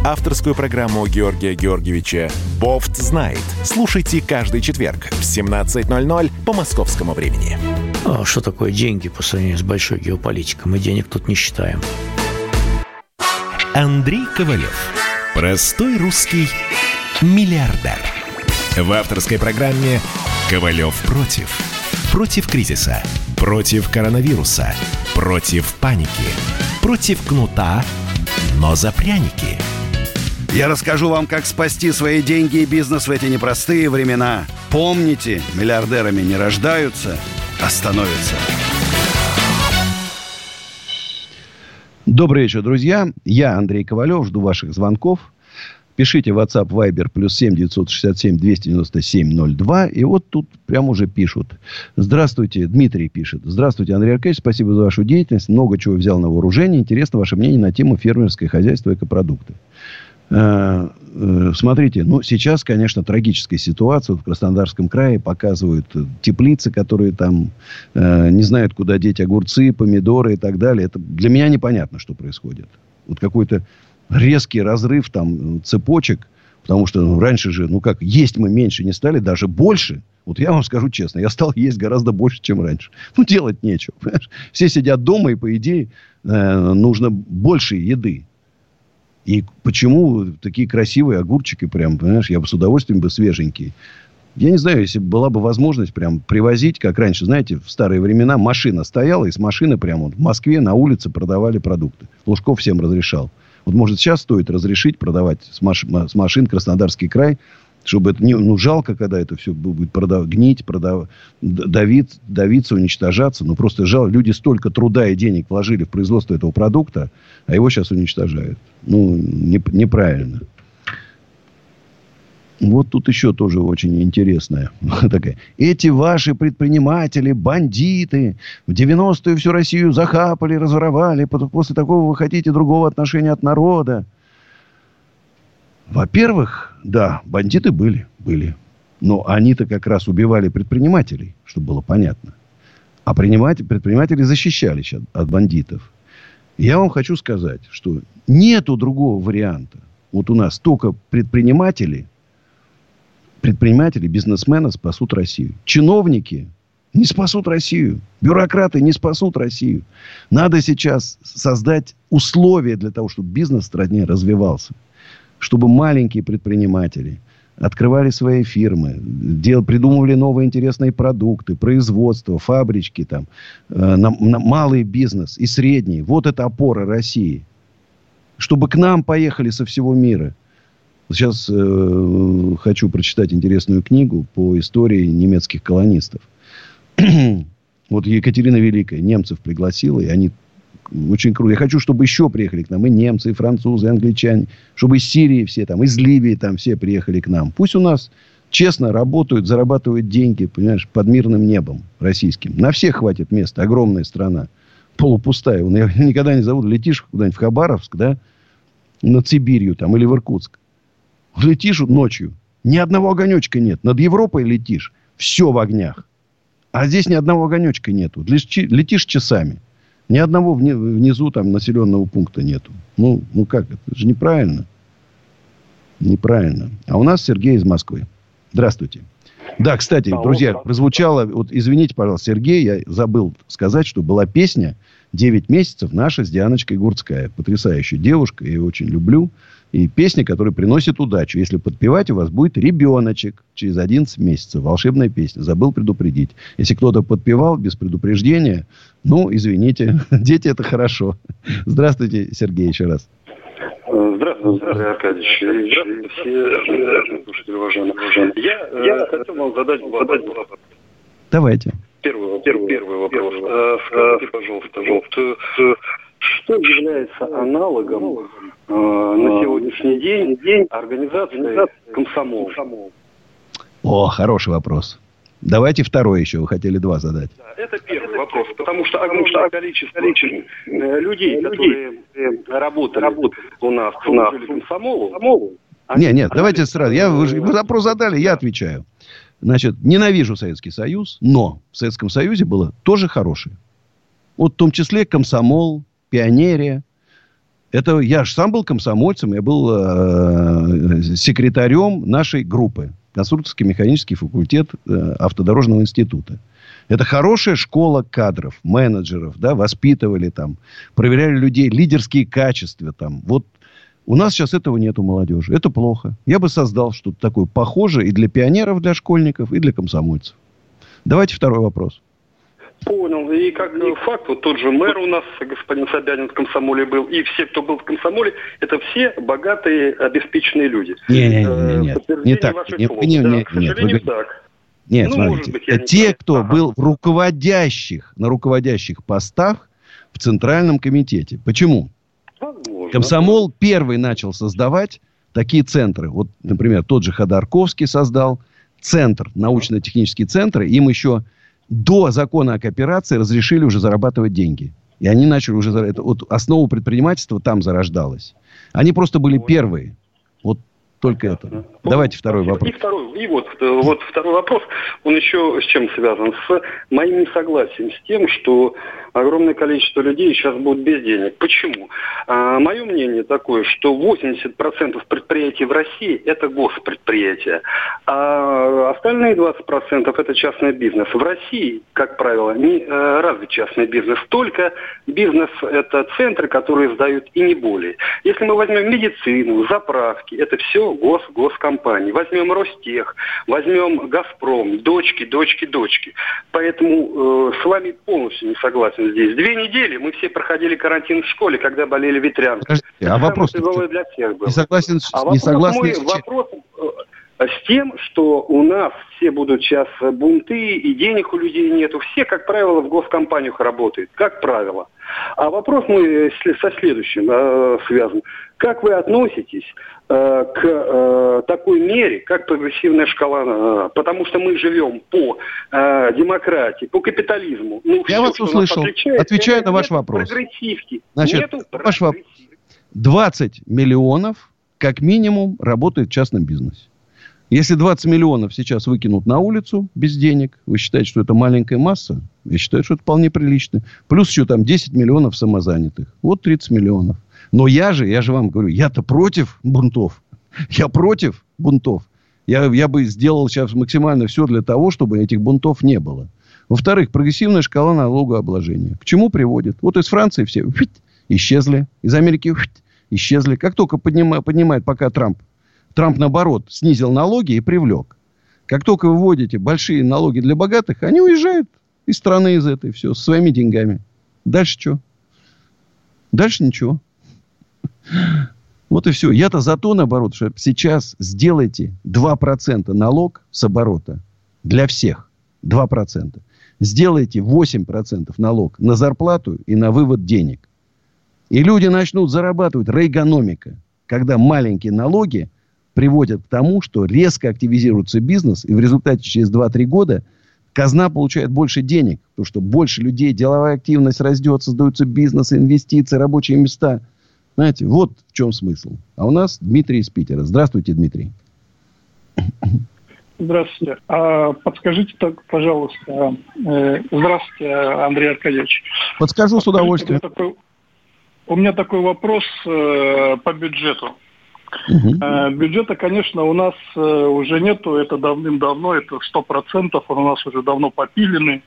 Авторскую программу Георгия Георгиевича «Бофт знает». Слушайте каждый четверг в 17.00 по московскому времени. А что такое деньги по сравнению с большой геополитикой? Мы денег тут не считаем. Андрей Ковалев. Простой русский миллиардер. В авторской программе «Ковалев против». Против кризиса. Против коронавируса. Против паники. Против кнута, но за пряники. Я расскажу вам, как спасти свои деньги и бизнес в эти непростые времена. Помните, миллиардерами не рождаются, становятся. Добрый вечер, друзья. Я Андрей Ковалев, жду ваших звонков. Пишите WhatsApp Viber плюс 7 967 297 02. И вот тут прямо уже пишут. Здравствуйте, Дмитрий пишет. Здравствуйте, Андрей Аркадьевич, спасибо за вашу деятельность. Много чего взял на вооружение. Интересно ваше мнение на тему фермерское хозяйство и экопродукты. Э, э, Смотрите, ну, сейчас, конечно, трагическая ситуация. В Краснодарском крае показывают э, теплицы, которые там э, не знают, куда деть огурцы, помидоры и так далее. Это для меня непонятно, что происходит. Вот какой-то резкий разрыв там цепочек. Потому что ну, раньше же, ну как, есть мы меньше не стали, даже больше. Вот я вам скажу честно, я стал есть гораздо больше, чем раньше. Ну, делать нечего. Понимаешь? Все сидят дома, и, по идее, э, нужно больше еды. И почему такие красивые огурчики прям, понимаешь, я бы с удовольствием бы свеженькие. Я не знаю, если была бы возможность прям привозить, как раньше, знаете, в старые времена машина стояла, и с машины прямо в Москве на улице продавали продукты. Лужков всем разрешал. Вот, может, сейчас стоит разрешить продавать с, маш... с машин Краснодарский край, чтобы это не... Ну, жалко, когда это все будет продав... гнить, продав... давить, давиться, уничтожаться. Ну, просто жалко. Люди столько труда и денег вложили в производство этого продукта, а его сейчас уничтожают. Ну, не... неправильно. Вот тут еще тоже очень интересная [laughs] такая. Эти ваши предприниматели, бандиты, в 90-е всю Россию захапали, разворовали. После такого вы хотите другого отношения от народа. Во-первых, да, бандиты были, были. Но они-то как раз убивали предпринимателей, чтобы было понятно. А предприниматели защищались от, бандитов. Я вам хочу сказать, что нету другого варианта. Вот у нас только предприниматели, предприниматели, бизнесмены спасут Россию. Чиновники не спасут Россию. Бюрократы не спасут Россию. Надо сейчас создать условия для того, чтобы бизнес в стране развивался чтобы маленькие предприниматели открывали свои фирмы, дел, придумывали новые интересные продукты, производство, фабрички, там, э, на, на малый бизнес и средний. Вот это опора России. Чтобы к нам поехали со всего мира. Сейчас э, хочу прочитать интересную книгу по истории немецких колонистов. [clears throat] вот Екатерина Великая немцев пригласила, и они очень круто. Я хочу, чтобы еще приехали к нам и немцы, и французы, и англичане. Чтобы из Сирии все там, из Ливии там все приехали к нам. Пусть у нас честно работают, зарабатывают деньги, понимаешь, под мирным небом российским. На всех хватит места. Огромная страна. Полупустая. Я [laughs] никогда не забуду. Летишь куда-нибудь в Хабаровск, да, над Сибирью там, или в Иркутск. Летишь ночью. Ни одного огонечка нет. Над Европой летишь. Все в огнях. А здесь ни одного огонечка нету. Летишь часами. Ни одного внизу там населенного пункта нету. Ну, ну как, это же неправильно. Неправильно. А у нас Сергей из Москвы. Здравствуйте. Да, кстати, друзья, прозвучало, вот извините, пожалуйста, Сергей, я забыл сказать, что была песня «Девять месяцев» наша с Дианочкой Гурцкая. Потрясающая девушка, я ее очень люблю. И песня, которая приносит удачу. Если подпевать, у вас будет ребеночек через 11 месяцев. Волшебная песня. Забыл предупредить. Если кто-то подпевал без предупреждения, ну, извините. [laughs] Дети это хорошо. Здравствуйте, Сергей, еще раз. Здравствуйте, Андрей Аркадьевич. Здравствуйте, все слушатели уважаемые. Я, я хотел вам задать вопрос. Давайте. Первый, первый, первый вопрос. Э, скажите, пожалуйста, пожалуйста, что является аналогом э, на сегодняшний день, день организации комсомол? О, хороший вопрос. Давайте второй еще. Вы хотели два задать. Это первый вопрос, потому что огромное количество э, людей, которые работали, работали у нас, служили комсомолу. Нет, нет, давайте сразу. Я, вы, вы вопрос задали, я отвечаю. Значит, ненавижу Советский Союз, но в Советском Союзе было тоже хорошее. Вот в том числе комсомол, пионерия. Это я же сам был комсомольцем, я был э, секретарем нашей группы. Конструкторский механический факультет э, автодорожного института. Это хорошая школа кадров, менеджеров, да, воспитывали там, проверяли людей, лидерские качества там. Вот у нас сейчас этого нет у молодежи. Это плохо. Я бы создал что-то такое похожее и для пионеров, для школьников, и для комсомольцев. Давайте второй вопрос. Понял. И как факт, вот тот же мэр у нас, господин Собянин, в комсомоле был, и все, кто был в комсомоле, это все богатые, обеспеченные люди. Не, не, не, нет, не так. Не, не, не, нет, нет, вы... так. Нет, ну, смотрите, быть, это те, кто ага. был в руководящих, на руководящих постах в Центральном комитете. Почему? Возможно. Комсомол первый начал создавать такие центры. Вот, например, тот же Ходорковский создал центр, научно-технический центр. Им еще до закона о кооперации разрешили уже зарабатывать деньги. И они начали уже... Это, вот основа предпринимательства там зарождалась. Они просто были первые. Вот только это. Давайте второй вопрос. И, второй, и вот, вот второй вопрос, он еще с чем связан? С моим несогласием с тем, что огромное количество людей сейчас будут без денег. Почему? А, мое мнение такое, что 80% предприятий в России – это госпредприятия, а остальные 20% – это частный бизнес. В России, как правило, не э, развит частный бизнес. Только бизнес – это центры, которые сдают и не более. Если мы возьмем медицину, заправки, это все гос, госкомпании. Возьмем Ростех, возьмем Газпром, дочки, дочки, дочки. Поэтому э, с вами полностью не согласен здесь. Две недели мы все проходили карантин в школе, когда болели ветрянкой. а вопрос для всех был. Не согласен, а не согласен мой, вопрос э, с тем, что у нас все будут сейчас бунты, и денег у людей нету. Все, как правило, в госкомпаниях работают. Как правило. А вопрос мой со следующим э, связан. Как вы относитесь э, к э, такой мере, как прогрессивная шкала? Э, потому что мы живем по э, демократии, по капитализму. Ну, Я все, вас услышал. Отвечаю на ваш вопрос. Прогрессивки. Значит, нету ваш вопрос. 20 миллионов, как минимум, работает в частном бизнесе. Если 20 миллионов сейчас выкинут на улицу без денег, вы считаете, что это маленькая масса? Я считаю, что это вполне прилично. Плюс еще там 10 миллионов самозанятых. Вот 30 миллионов. Но я же, я же вам говорю, я-то против бунтов. Я против бунтов. Я, я бы сделал сейчас максимально все для того, чтобы этих бунтов не было. Во-вторых, прогрессивная шкала налогообложения. К чему приводит? Вот из Франции все фить, исчезли. Из Америки фить, исчезли. Как только поднимает, поднимает пока Трамп, Трамп, наоборот, снизил налоги и привлек. Как только вы вводите большие налоги для богатых, они уезжают из страны из этой, все, со своими деньгами. Дальше что? Дальше ничего. Вот и все. Я-то за то, наоборот, что сейчас сделайте 2% налог с оборота для всех. 2%. Сделайте 8% налог на зарплату и на вывод денег. И люди начнут зарабатывать. Рейгономика. Когда маленькие налоги приводят к тому, что резко активизируется бизнес, и в результате через 2-3 года казна получает больше денег, потому что больше людей, деловая активность растет, создаются бизнесы, инвестиции, рабочие места – знаете, вот в чем смысл. А у нас Дмитрий из Питера. Здравствуйте, Дмитрий. Здравствуйте. А подскажите так, пожалуйста. Э, здравствуйте, Андрей Аркадьевич. Подскажу с удовольствием. У меня такой, у меня такой вопрос э, по бюджету. Угу. Бюджета, конечно, у нас уже нету, это давным-давно, это сто процентов, он у нас уже давно попиленный.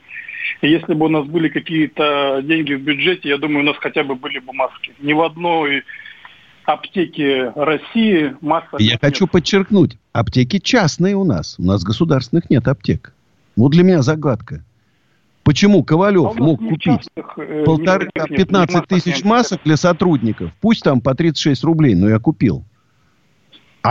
И если бы у нас были какие-то деньги в бюджете, я думаю, у нас хотя бы были бы маски. Ни в одной аптеки России, масса... Я нет. хочу подчеркнуть, аптеки частные у нас. У нас государственных нет аптек. Вот для меня загадка. Почему Ковалев А мог купить частных, э, полторы, нет, ни 15 масок, тысяч масок для сотрудников? Пусть там по 36 рублей, но я купил.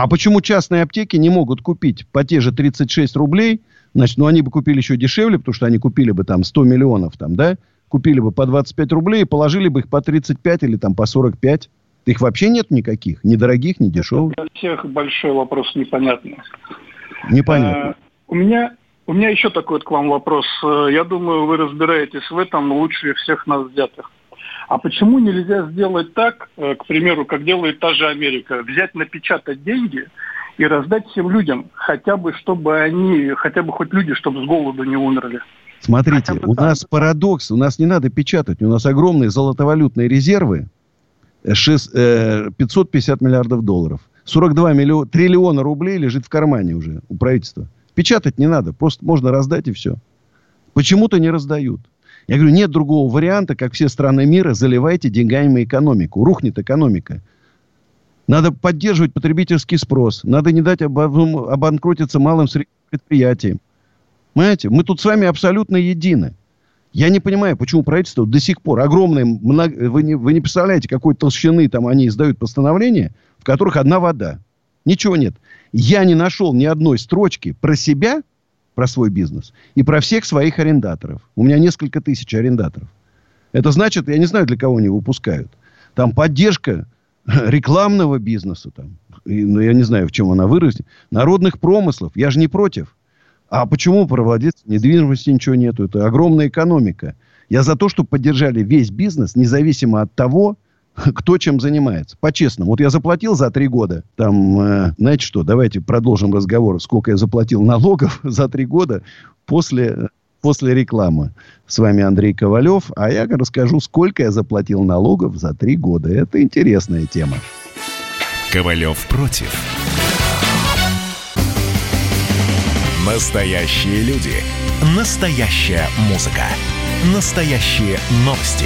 А почему частные аптеки не могут купить по те же 36 рублей? Значит, ну они бы купили еще дешевле, потому что они купили бы там 100 миллионов, там, да? Купили бы по 25 рублей и положили бы их по 35 или там по 45. Их вообще нет никаких, ни дорогих, ни дешевых. Для всех большой вопрос непонятный. Непонятно. Э, У меня, у меня еще такой вот к вам вопрос. Э, Я думаю, вы разбираетесь в этом лучше всех нас взятых. А почему нельзя сделать так, э, к примеру, как делает та же Америка, взять, напечатать деньги и раздать всем людям, хотя бы, чтобы они, хотя бы хоть люди, чтобы с голоду не умерли? Смотрите, у нас парадокс, у нас не надо печатать, у нас огромные золотовалютные резервы, э, шест- э, 550 миллиардов долларов. 42 миллиона, триллиона рублей лежит в кармане уже у правительства. Печатать не надо, просто можно раздать и все. Почему-то не раздают. Я говорю, нет другого варианта, как все страны мира, заливайте деньгами экономику. Рухнет экономика. Надо поддерживать потребительский спрос. Надо не дать обо- обанкротиться малым предприятиям. Понимаете, мы тут с вами абсолютно едины. Я не понимаю, почему правительство до сих пор огромное, много- вы, не, вы не представляете, какой толщины там они издают постановления, в которых одна вода. Ничего нет. Я не нашел ни одной строчки про себя, про свой бизнес, и про всех своих арендаторов. У меня несколько тысяч арендаторов. Это значит, я не знаю, для кого они выпускают. Там поддержка [laughs] рекламного бизнеса, там, и, ну, я не знаю, в чем она вырастет, народных промыслов. Я же не против. А почему про владельцев недвижимости ничего нету? Это огромная экономика. Я за то, чтобы поддержали весь бизнес, независимо от того, [laughs] кто чем занимается. По-честному. Вот я заплатил за три года. Там, э, знаете что, давайте продолжим разговор. Сколько я заплатил налогов [laughs] за три года после, после рекламы. С вами Андрей Ковалев. А я расскажу, сколько я заплатил налогов за три года. Это интересная тема. Ковалев против. Настоящие люди. Настоящая музыка. Настоящие новости.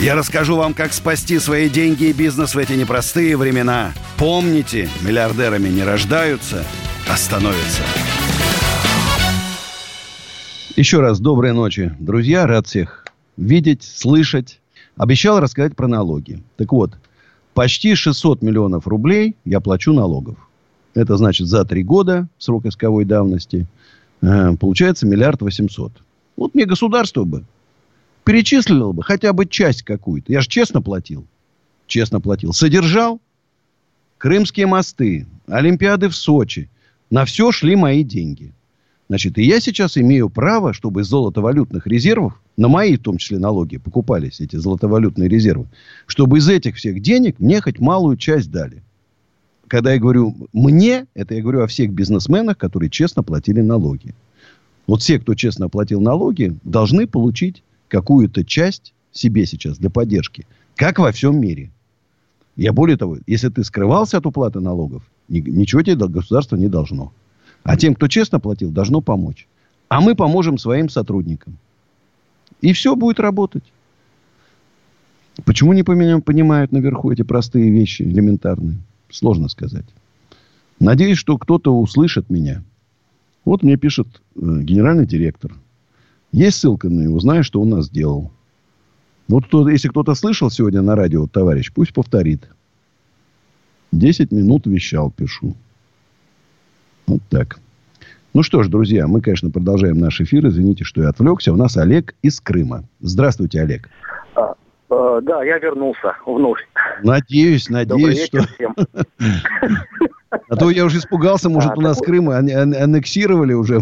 Я расскажу вам, как спасти свои деньги и бизнес в эти непростые времена. Помните, миллиардерами не рождаются, а становятся. Еще раз доброй ночи, друзья. Рад всех видеть, слышать. Обещал рассказать про налоги. Так вот, почти 600 миллионов рублей я плачу налогов. Это значит за три года срок исковой давности. э, получается миллиард восемьсот. Вот мне государство бы перечислило бы хотя бы часть какую-то. Я же честно платил. Честно платил. Содержал крымские мосты, Олимпиады в Сочи. На все шли мои деньги. Значит, и я сейчас имею право, чтобы из золотовалютных резервов, на мои в том числе налоги покупались эти золотовалютные резервы, чтобы из этих всех денег мне хоть малую часть дали. Когда я говорю «мне», это я говорю о всех бизнесменах, которые честно платили налоги. Вот все, кто честно платил налоги, должны получить какую-то часть себе сейчас для поддержки. Как во всем мире. Я более того, если ты скрывался от уплаты налогов, ни- ничего тебе государство не должно. А тем, кто честно платил, должно помочь. А мы поможем своим сотрудникам. И все будет работать. Почему не понимают наверху эти простые вещи, элементарные? Сложно сказать. Надеюсь, что кто-то услышит меня. Вот мне пишет э, генеральный директор. Есть ссылка на него, знаю, что он нас сделал. Вот кто, если кто-то слышал сегодня на радио, товарищ, пусть повторит. Десять минут вещал, пишу. Вот так. Ну что ж, друзья, мы, конечно, продолжаем наш эфир. Извините, что я отвлекся. У нас Олег из Крыма. Здравствуйте, Олег. А, э, да, я вернулся вновь. Надеюсь, Добрый надеюсь, что... вечер всем. [laughs] А то я уже испугался, может, у нас Крым ан- ан- аннексировали уже.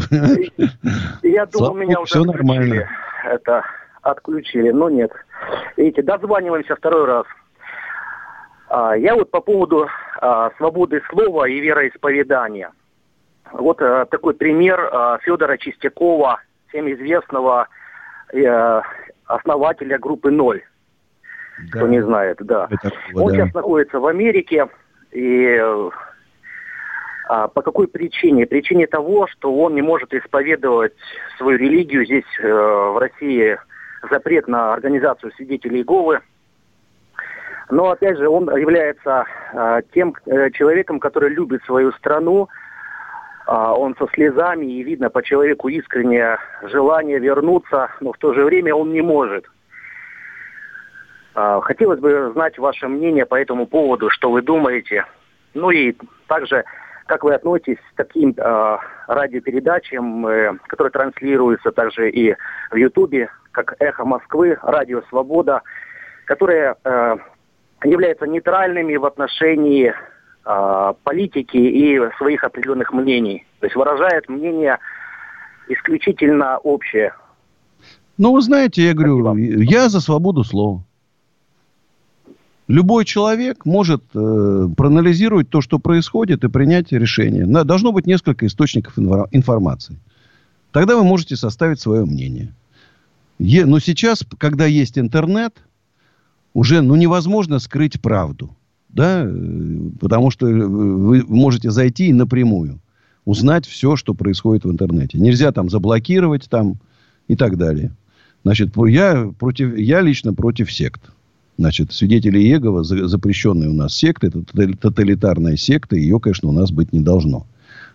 Я думал, меня уже отключили. нормально. Это отключили, но нет. Видите, дозваниваемся второй раз. А, я вот по поводу а, свободы слова и вероисповедания. Вот а, такой пример а, Федора Чистякова, всем известного э, основателя группы «Ноль». Да. Кто не знает, да. Это, Он да. сейчас находится в Америке. И по какой причине? Причине того, что он не может исповедовать свою религию. Здесь э, в России запрет на организацию свидетелей Иеговы. Но опять же, он является э, тем э, человеком, который любит свою страну. А, он со слезами, и видно по человеку искреннее желание вернуться, но в то же время он не может. А, Хотелось бы знать ваше мнение по этому поводу, что вы думаете. Ну и также, как вы относитесь к таким э, радиопередачам, э, которые транслируются также и в Ютубе, как «Эхо Москвы», «Радио Свобода», которые э, являются нейтральными в отношении э, политики и своих определенных мнений. То есть выражают мнение исключительно общее. Ну, вы знаете, я говорю, я за свободу слова. Любой человек может э, проанализировать то, что происходит, и принять решение. На- должно быть несколько источников инва- информации. Тогда вы можете составить свое мнение. Е- но сейчас, когда есть интернет, уже ну, невозможно скрыть правду. Да? э, Потому что э, вы можете зайти и напрямую узнать все, что происходит в интернете. Нельзя там заблокировать там и так далее. Значит, я, против, я лично против сект. Значит, свидетели Иеговы, за- запрещенная у нас секта, это тотали- тоталитарная секта, ее, конечно, у нас быть не должно.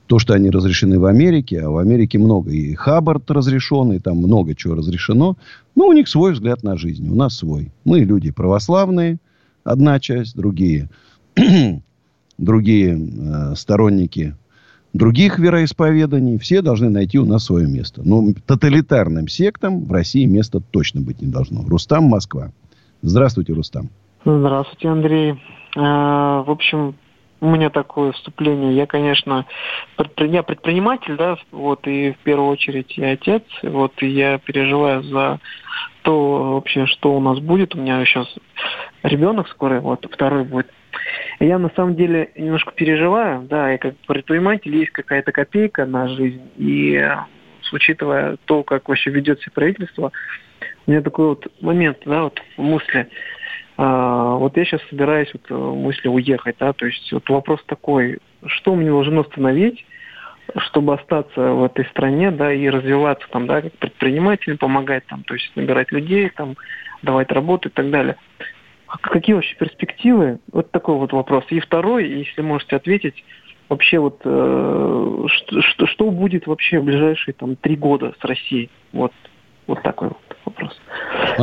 То, что они разрешены в Америке, а в Америке много, и Хаббард разрешен, и там много чего разрешено, ну, у них свой взгляд на жизнь, у нас свой. Мы люди православные, одна часть, другие, [clears throat] другие э, сторонники других вероисповеданий, все должны найти у нас свое место. Но тоталитарным сектам в России места точно быть не должно. Рустам, Москва. Здравствуйте, Рустам. Здравствуйте, Андрей. А, В общем, у меня такое вступление. Я, конечно, предпри- я предприниматель, да, вот, и в первую очередь я отец, вот, и я переживаю за то вообще, что у нас будет. У меня сейчас ребенок скоро, вот, второй будет. Я на самом деле немножко переживаю, да, и как предприниматель есть какая-то копейка на жизнь, и э, учитывая то, как вообще ведет себя правительство, у меня такой вот момент, да, вот мысли. А, вот я сейчас собираюсь вот э, мысли уехать, да, то есть вот вопрос такой, что мне должно остановить, чтобы остаться в этой стране, да, и развиваться там, да, как предприниматель, помогать там, то есть набирать людей, там, давать работу и так далее. А Какие вообще перспективы? Вот такой вот вопрос. И второй, если можете ответить, вообще вот э, что, что, будет вообще в ближайшие там три года с Россией? Вот, вот такой вот вопрос.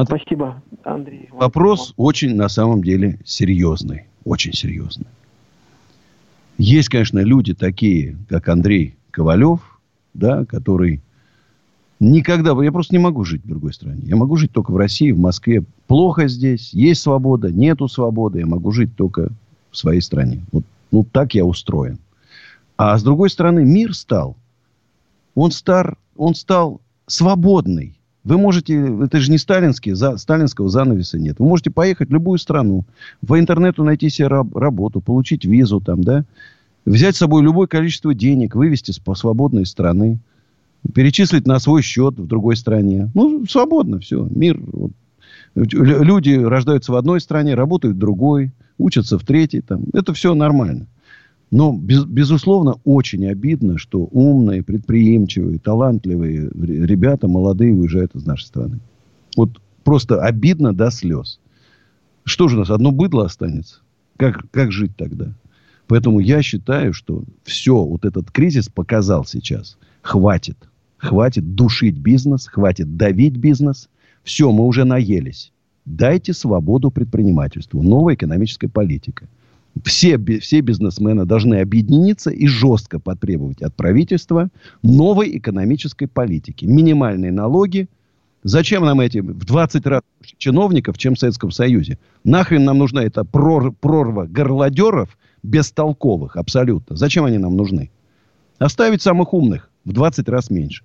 Спасибо, Андрей. Вопрос очень, на самом деле, серьезный. Очень серьезный. Есть, конечно, люди такие, как Андрей Ковалев, да, который никогда... Я просто не могу жить в другой стране. Я могу жить только в России, в Москве. Плохо здесь, есть свобода, нету свободы. Я могу жить только в своей стране. Вот ну, так я устроен. А с другой стороны, мир стал. Он стар, он стал свободный. Вы можете, это же не сталинский, за, сталинского занавеса нет. Вы можете поехать в любую страну, по интернету найти себе раб- работу, получить визу там, да, взять с собой любое количество денег, вывести с по свободной страны, перечислить на свой счет в другой стране. Ну, свободно все. Мир. вот. Лю- Люди рождаются в одной стране, работают в другой, учатся в третьей. Там. Это все нормально. Но, без- безусловно, очень обидно, что умные, предприимчивые, талантливые ребята, молодые, уезжают из нашей страны. Вот просто обидно до слез. Что же у нас, одно быдло останется? Как, как жить тогда? Поэтому я считаю, что все, вот этот кризис показал сейчас. Хватит. Хватит душить бизнес, хватит давить бизнес. Все, мы уже наелись. Дайте свободу предпринимательству. Новая экономическая политика. Все, все бизнесмены должны объединиться и жестко потребовать от правительства новой экономической политики. Минимальные налоги. Зачем нам эти в 20 раз чиновников, чем в Советском Союзе? Нахрен нам нужна эта прор- прорва горлодеров бестолковых абсолютно. Зачем они нам нужны? Оставить самых умных в 20 раз меньше.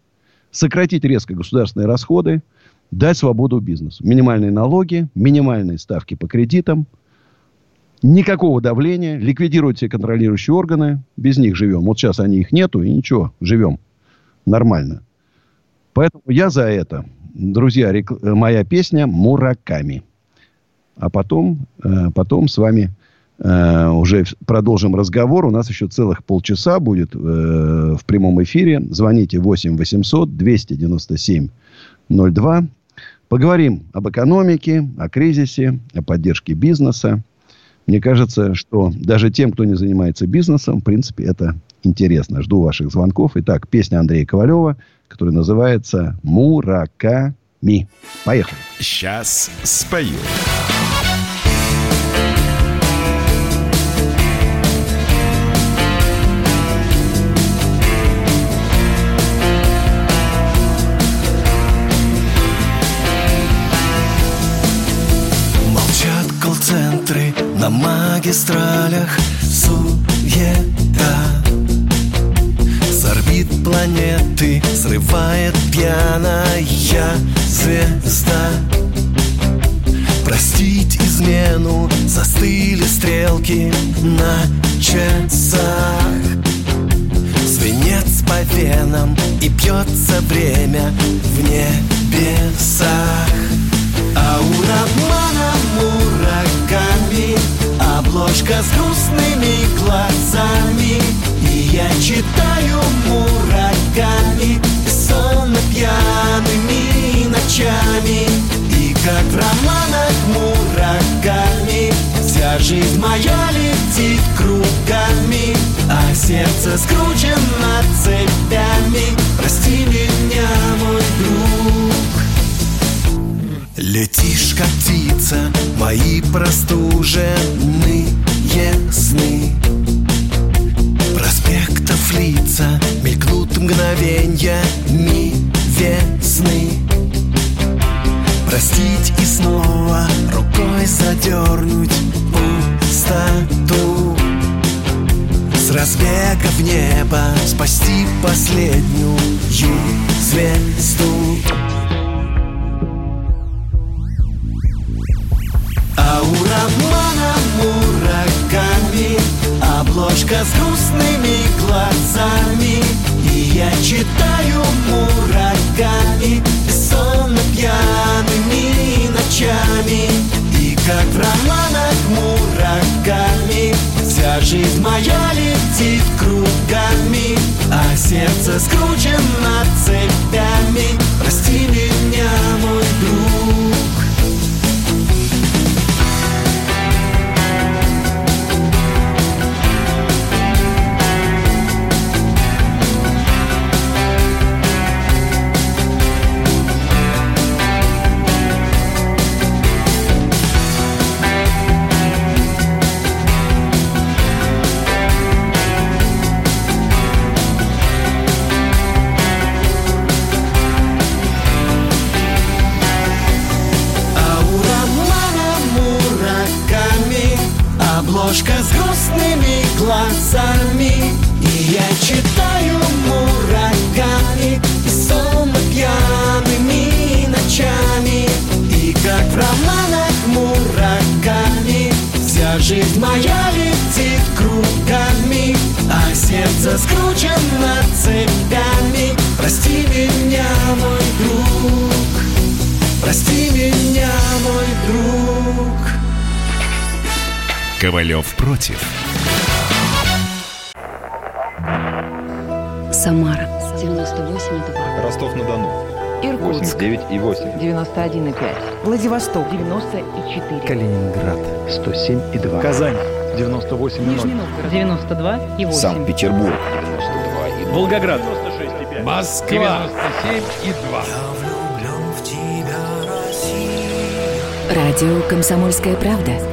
Сократить резко государственные расходы, дать свободу бизнесу. Минимальные налоги, минимальные ставки по кредитам. Никакого давления. Ликвидируйте контролирующие органы. Без них живем. Вот сейчас они их нету, и ничего, живем. Нормально. Поэтому я за это. Друзья, рек... моя песня «Мураками». А потом, э, потом с вами э, уже продолжим разговор. У нас еще целых полчаса будет э, в прямом эфире. Звоните 8 800 297 02. Поговорим об экономике, о кризисе, о поддержке бизнеса. Мне кажется, что даже тем, кто не занимается бизнесом, в принципе, это интересно. Жду ваших звонков. Итак, песня Андрея Ковалева, которая называется «Мураками». Поехали. Сейчас спою. На магистралях Суета. С орбит планеты срывает пьяная звезда. Простить измену застыли стрелки на часах. Свинец по венам и бьется время в небесах. Аура обмана мураками Обложка с грустными глазами И я читаю мураками Сонно пьяными ночами. И как в романах мураками Вся жизнь моя летит кругами А сердце скручено цепями. Прости меня, Летишь, как птица, мои простуженные сны. Проспектов лица мелькнут мгновеньями весны Простить и снова рукой задернуть пустоту. С разбега в небо спасти последнюю звезду Обложка с грустными глазами И я читаю мураками Сонно пьяными ночами. И как в романах мураками Вся жизнь моя летит кругами А сердце скручено цепями. Прости меня, мой друг Ковалев против. Самара 98,2. Ростов-на-Дону. Иркутск 89 и 8. 91,5. Владивосток 94. Калининград 107 и 2. Казань 98 Нижний Новгород 92 и 8. Санкт-Петербург 92 и 2. Волгоград 96,5. Москва 97 и 2. Радио «Комсомольская правда».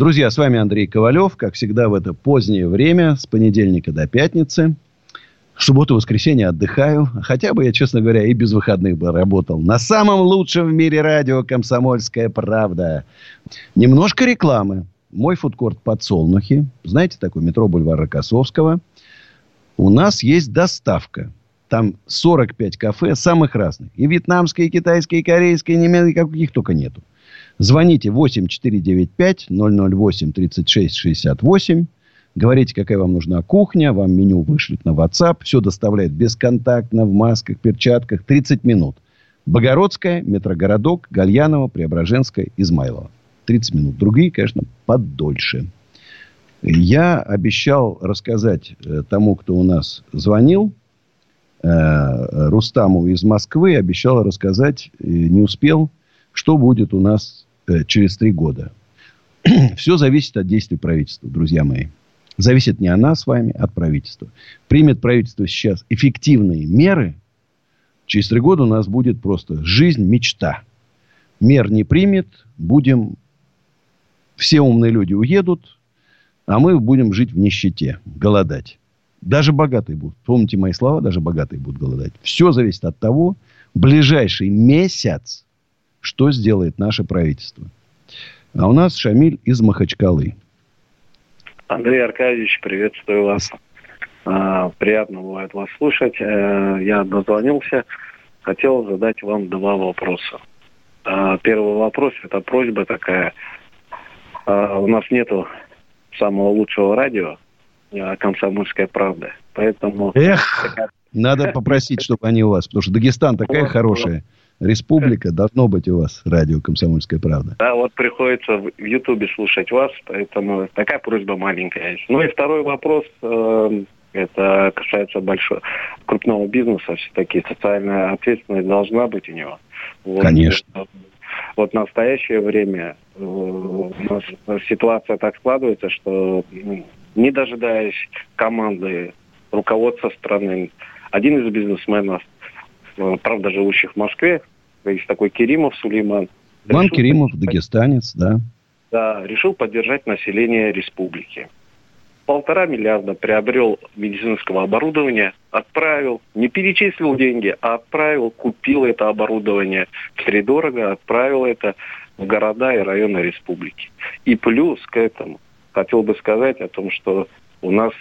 Друзья, с вами Андрей Ковалев. Как всегда в это позднее время, с понедельника до пятницы. В субботу и воскресенье отдыхаю. Хотя бы я, честно говоря, и без выходных бы работал. На самом лучшем в мире радио «Комсомольская правда». Немножко рекламы. Мой фудкорт «Подсолнухи». Знаете, такой метро бульвар Рокоссовского. У нас есть доставка. Там 45 кафе самых разных. И вьетнамские, и китайские, и корейские, и немецкие, каких только нету. Звоните 8495 008 36 68. Говорите, какая вам нужна кухня. Вам меню вышлют на WhatsApp. Все доставляет бесконтактно, в масках, перчатках. 30 минут. Богородская, метрогородок, Гальянова, Преображенская, Измайлова. 30 минут. Другие, конечно, подольше. Я обещал рассказать э, тому, кто у нас звонил, э, Рустаму из Москвы, обещал рассказать, не успел, что будет у нас э, через три года. [clears throat] Все зависит от действий правительства, друзья мои. Зависит не от нас с вами, а от правительства. Примет правительство сейчас эффективные меры, через три года у нас будет просто жизнь мечта. Мер не примет, будем... Все умные люди уедут, а мы будем жить в нищете, голодать. Даже богатые будут. Помните мои слова, даже богатые будут голодать. Все зависит от того, ближайший месяц, что сделает наше правительство. А у нас Шамиль из Махачкалы. Андрей Аркадьевич, приветствую вас. А, приятно бывает вас слушать. Э, я дозвонился. Хотел задать вам два вопроса. А, первый вопрос – это просьба такая. А, у нас нету самого лучшего радио «Комсомольская правда». Поэтому... Эх, надо попросить, чтобы они у вас. Потому что Дагестан такая хорошая республика, должно быть у вас радио «Комсомольская правда». Да, вот приходится в Ютубе слушать вас, поэтому такая просьба маленькая. Ну и второй вопрос, э, это касается большого, крупного бизнеса. Все-таки социальная ответственность должна быть у него. Вот, Конечно. Вот в настоящее время э, у нас ситуация так складывается, что не дожидаясь команды руководства страны, один из бизнесменов Э, правда, живущих в Москве, есть такой Керимов Сулейман. Ман Керимов, дагестанец, да. Да, решил поддержать население республики. Полтора миллиарда приобрел медицинского оборудования, отправил, не перечислил деньги, а отправил, купил это оборудование втридорого, отправил это в города и районы республики. И плюс к этому хотел бы сказать о том, что у нас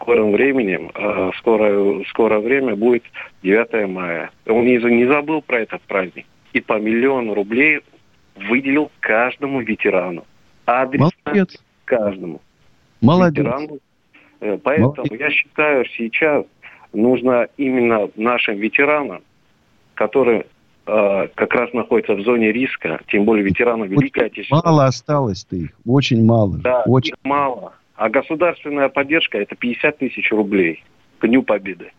скором времени, э, скоро, скоро время будет 9 мая. Он не, не забыл про этот праздник. И по миллиону рублей выделил каждому ветерану. Адрес Молодец. каждому. Молодец. Ветерану. Э, поэтому Молодец. я считаю, сейчас нужно именно нашим ветеранам, которые э, как раз находятся в зоне риска, тем более ветеранам Великой Отечественной. Мало осталось-то их, очень мало. Да, очень мало. А государственная поддержка это 50 тысяч рублей к Дню Победы.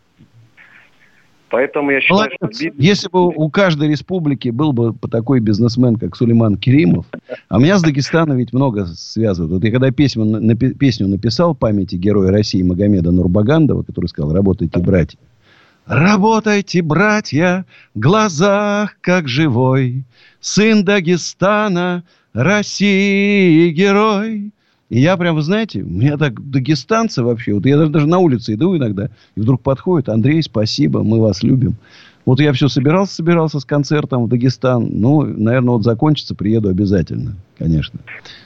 Поэтому я считаю, Молодец. что... Если бы у каждой республики был бы такой бизнесмен, как Сулейман Керимов, а меня с Дагестана ведь много связывают. Вот я когда песню, напи, песню написал памяти героя России Магомеда Нурбагандова, который сказал «Работайте, братья». Работайте, братья, в глазах как живой, Сын Дагестана, России герой. И я прям, вы знаете, у меня так дагестанцы вообще, вот я даже, даже на улице иду иногда, и вдруг подходит, Андрей, спасибо, мы вас любим. Вот я все собирался, собирался с концертом в Дагестан. Ну, наверное, вот закончится, приеду обязательно, конечно.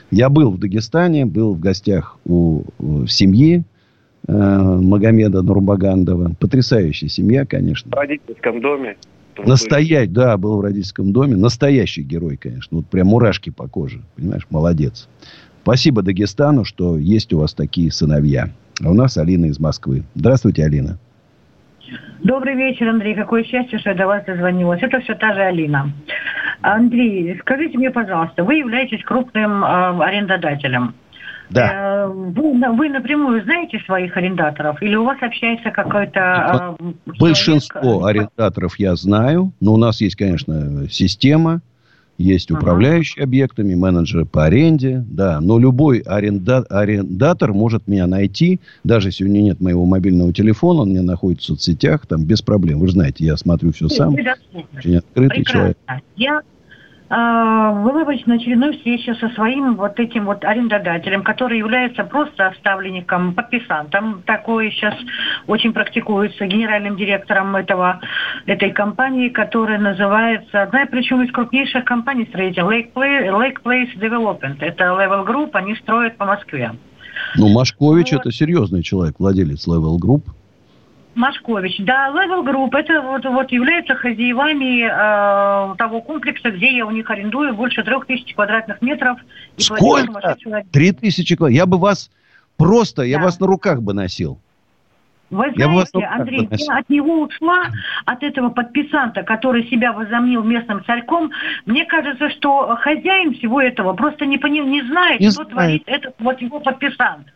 Я был в Дагестане, был в гостях у, у семьи э, Магомеда Нурбагандова. Потрясающая семья, конечно. В родительском доме. Настоять, да, был в родительском доме. Настоящий герой, конечно. Вот прям мурашки по коже. Понимаешь, молодец. Спасибо Дагестану, что есть у вас такие сыновья. А у нас Алина из Москвы. Здравствуйте, Алина. Добрый вечер, Андрей. Какое счастье, что я до вас дозвонилась. Это все та же Алина. Андрей, скажите мне, пожалуйста, вы являетесь крупным э, арендодателем. Да. Э, вы, вы напрямую знаете своих арендаторов? Или у вас общается какой-то... Э, Большинство человек? арендаторов я знаю. Но у нас есть, конечно, система есть управляющие ага. объектами, менеджеры по аренде, да. Но любой аренда, арендатор может меня найти, даже если у него нет моего мобильного телефона, он меня находится в соцсетях, там без проблем. Вы же знаете, я смотрю все сам. Очень открытый Прекрасно. человек. Я была на очередной встрече со своим вот этим вот арендодателем, который является просто ставленником, подписантом. Такое сейчас очень практикуется генеральным директором этого, этой компании, которая называется, одна причем из крупнейших компаний строителей, Lake, Play, Lake Place Development. Это Level Group, они строят по Москве. Ну, Машкович вот. это серьезный человек, владелец Level Group. Машкович. Да, Level Group это вот, вот является хозяевами э, того комплекса, где я у них арендую больше трех тысяч квадратных метров. И Сколько? Три тысячи квадратных. Я бы вас просто, да. я вас на руках бы носил. Вы знаете, я Андрей, я от него ушла, от этого подписанта, который себя возомнил местным царьком. Мне кажется, что хозяин всего этого просто не, пони, не знает, не что знает. творит этот вот его подписант.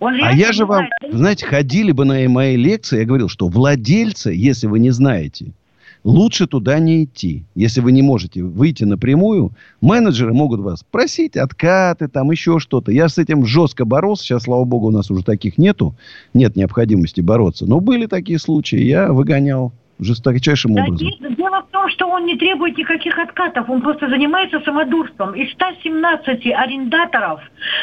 Он а я же вам, знает. знаете, ходили бы на мои лекции, я говорил, что владельцы, если вы не знаете, лучше туда не идти. Если вы не можете выйти напрямую, менеджеры могут вас просить откаты, там еще что-то. Я с этим жестко боролся. Сейчас, слава богу, у нас уже таких нету. Нет необходимости бороться. Но были такие случаи. Я выгонял жесточайшим да, образом. Дело в том, что он не требует никаких откатов, он просто занимается самодурством. Из 117 арендаторов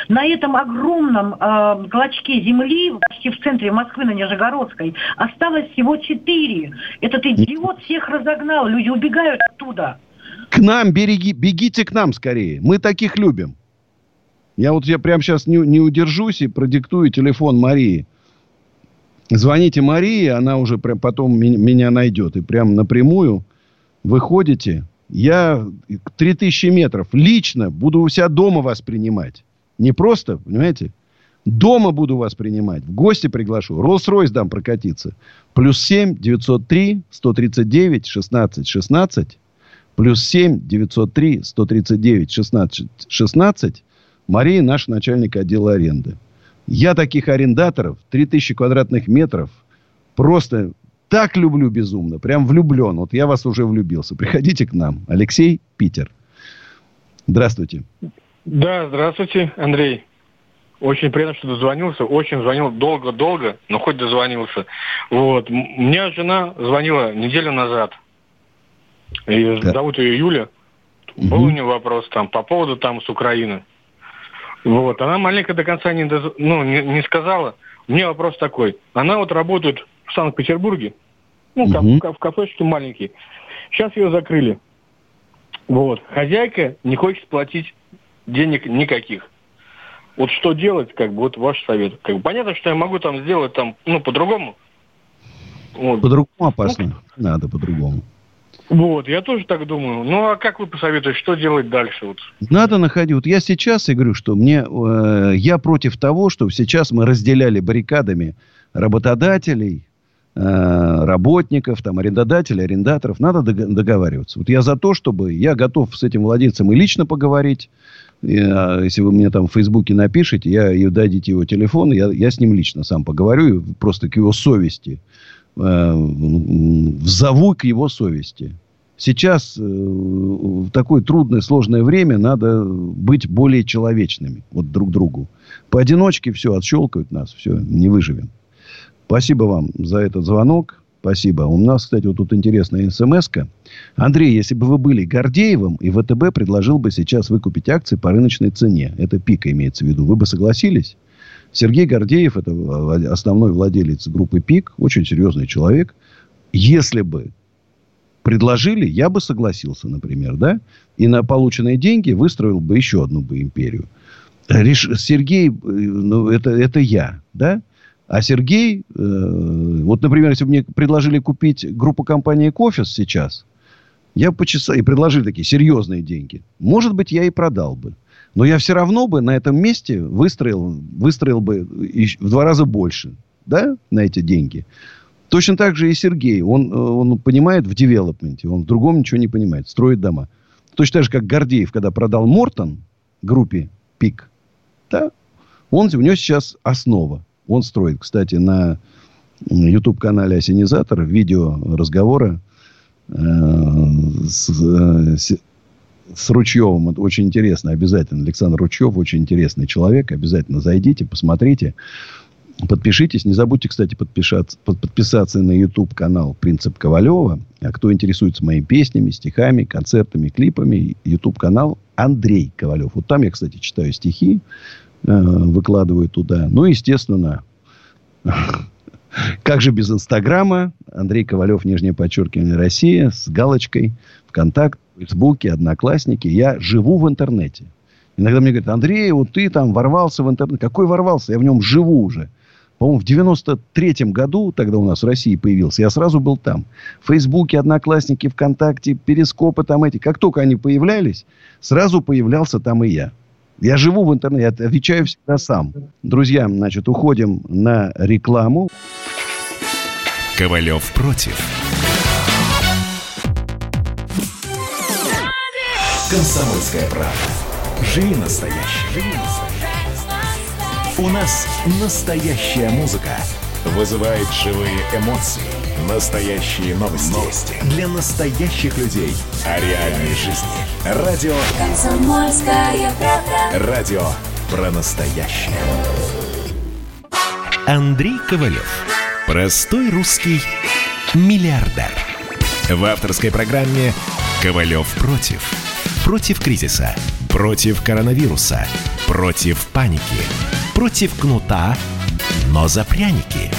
на этом огромном э, клочке земли, почти в центре Москвы, на Нижегородской, осталось всего 4. Этот идиот всех разогнал, люди убегают оттуда. К нам береги, бегите к нам скорее, мы таких любим. Я вот я прямо сейчас не, не удержусь и продиктую телефон Марии. Звоните Марии, она уже прям потом меня найдет. И прям напрямую выходите. Я 3000 метров лично буду у себя дома вас принимать. Не просто, понимаете? Дома буду вас принимать. В гости приглашу. Роллс-Ройс дам прокатиться. Плюс 7 903 139 16 16. Плюс 7 903 139 16 16. Мария наш начальник отдела аренды. Я таких арендаторов, 3000 квадратных метров, просто так люблю безумно. Прям влюблен. Вот я вас уже влюбился. Приходите к нам. Алексей, Питер. Здравствуйте. Да, здравствуйте, Андрей. Очень приятно, что дозвонился. Очень звонил долго-долго, но хоть дозвонился. Вот. Мне жена звонила неделю назад. И да. Зовут ее Юля. Угу. Был у нее вопрос там по поводу там с Украины. Вот. Она маленько до конца не, доз... ну, не, не сказала. У меня вопрос такой. Она вот работает в Санкт-Петербурге. Ну, угу. в, в кафешке маленький. Сейчас ее закрыли. Вот. Хозяйка не хочет платить денег никаких. Вот что делать, как бы, вот ваш совет. Как бы, понятно, что я могу там сделать там, ну, по-другому. Вот. По-другому опасно. Ну, Надо по-другому. Вот, я тоже так думаю. Ну, а как вы посоветуете, что делать дальше? Вот? Надо находить. Вот я сейчас и говорю, что мне, э, я против того, что сейчас мы разделяли баррикадами работодателей, э, работников, там, арендодателей, арендаторов. Надо договариваться. Вот я за то, чтобы я готов с этим владельцем и лично поговорить. Я, если вы мне там в Фейсбуке напишите, я, и дадите его телефон, я, я с ним лично сам поговорю, просто к его совести э, взову к его совести. Сейчас э, в такое трудное, сложное время надо быть более человечными вот друг другу. Поодиночке все, отщелкают нас, все, не выживем. Спасибо вам за этот звонок. Спасибо. У нас, кстати, вот тут интересная смс -ка. Андрей, если бы вы были Гордеевым, и ВТБ предложил бы сейчас выкупить акции по рыночной цене, это пика имеется в виду, вы бы согласились? Сергей Гордеев, это основной владелец группы ПИК, очень серьезный человек. Если бы предложили, я бы согласился, например, да? И на полученные деньги выстроил бы еще одну бы империю. Реш... Сергей, э, ну, это, это я, да? А Сергей, э, вот, например, если бы мне предложили купить группу компании Кофис сейчас, я бы почесал, и предложили такие серьезные деньги, может быть, я и продал бы. Но я все равно бы на этом месте выстроил, выстроил бы в два раза больше, да, на эти деньги. Точно так же и Сергей. Он, он понимает в девелопменте, он в другом ничего не понимает, строит дома. Точно так же, как Гордеев, когда продал Мортон группе ПИК, да, он, у него сейчас основа. Он строит, кстати, на YouTube-канале Осенизатор видео разговора э, с, э, с Ручевым. Это очень интересно. Обязательно. Александр Ручев очень интересный человек. Обязательно зайдите, посмотрите. Подпишитесь. Не забудьте, кстати, подписаться, подписаться на YouTube канал Принцип Ковалева. А кто интересуется моими песнями, стихами, концертами, клипами, YouTube-канал Андрей Ковалев. Вот там я, кстати, читаю стихи, э, выкладываю туда. Ну, естественно, [laughs] как же без Инстаграма? Андрей Ковалев, нижнее подчеркивание, Россия, с галочкой, ВКонтакт, Фейсбуке, Одноклассники. Я живу в интернете. Иногда мне говорят, Андрей, вот ты там ворвался в интернет. Какой ворвался? Я в нем живу уже. По-моему, в 93-м году, тогда у нас в России появился, я сразу был там. В Фейсбуке, Одноклассники, ВКонтакте, Перископы там эти. Как только они появлялись, сразу появлялся там и я. Я живу в интернете, я отвечаю всегда сам. Друзья, значит, уходим на рекламу. Ковалев против. Комсомольская правда. Живи настоящий. Живи настоящий. У нас настоящая музыка. Вызывает живые эмоции. Настоящие новости. Новости. Для настоящих людей. О реальной жизни. Радио. Комсомольская правда. Радио про настоящее. Андрей Ковалев. Простой русский миллиардер. В авторской программе «Ковалев против». Против кризиса. Против коронавируса. Против паники. Против кнута, но за пряники.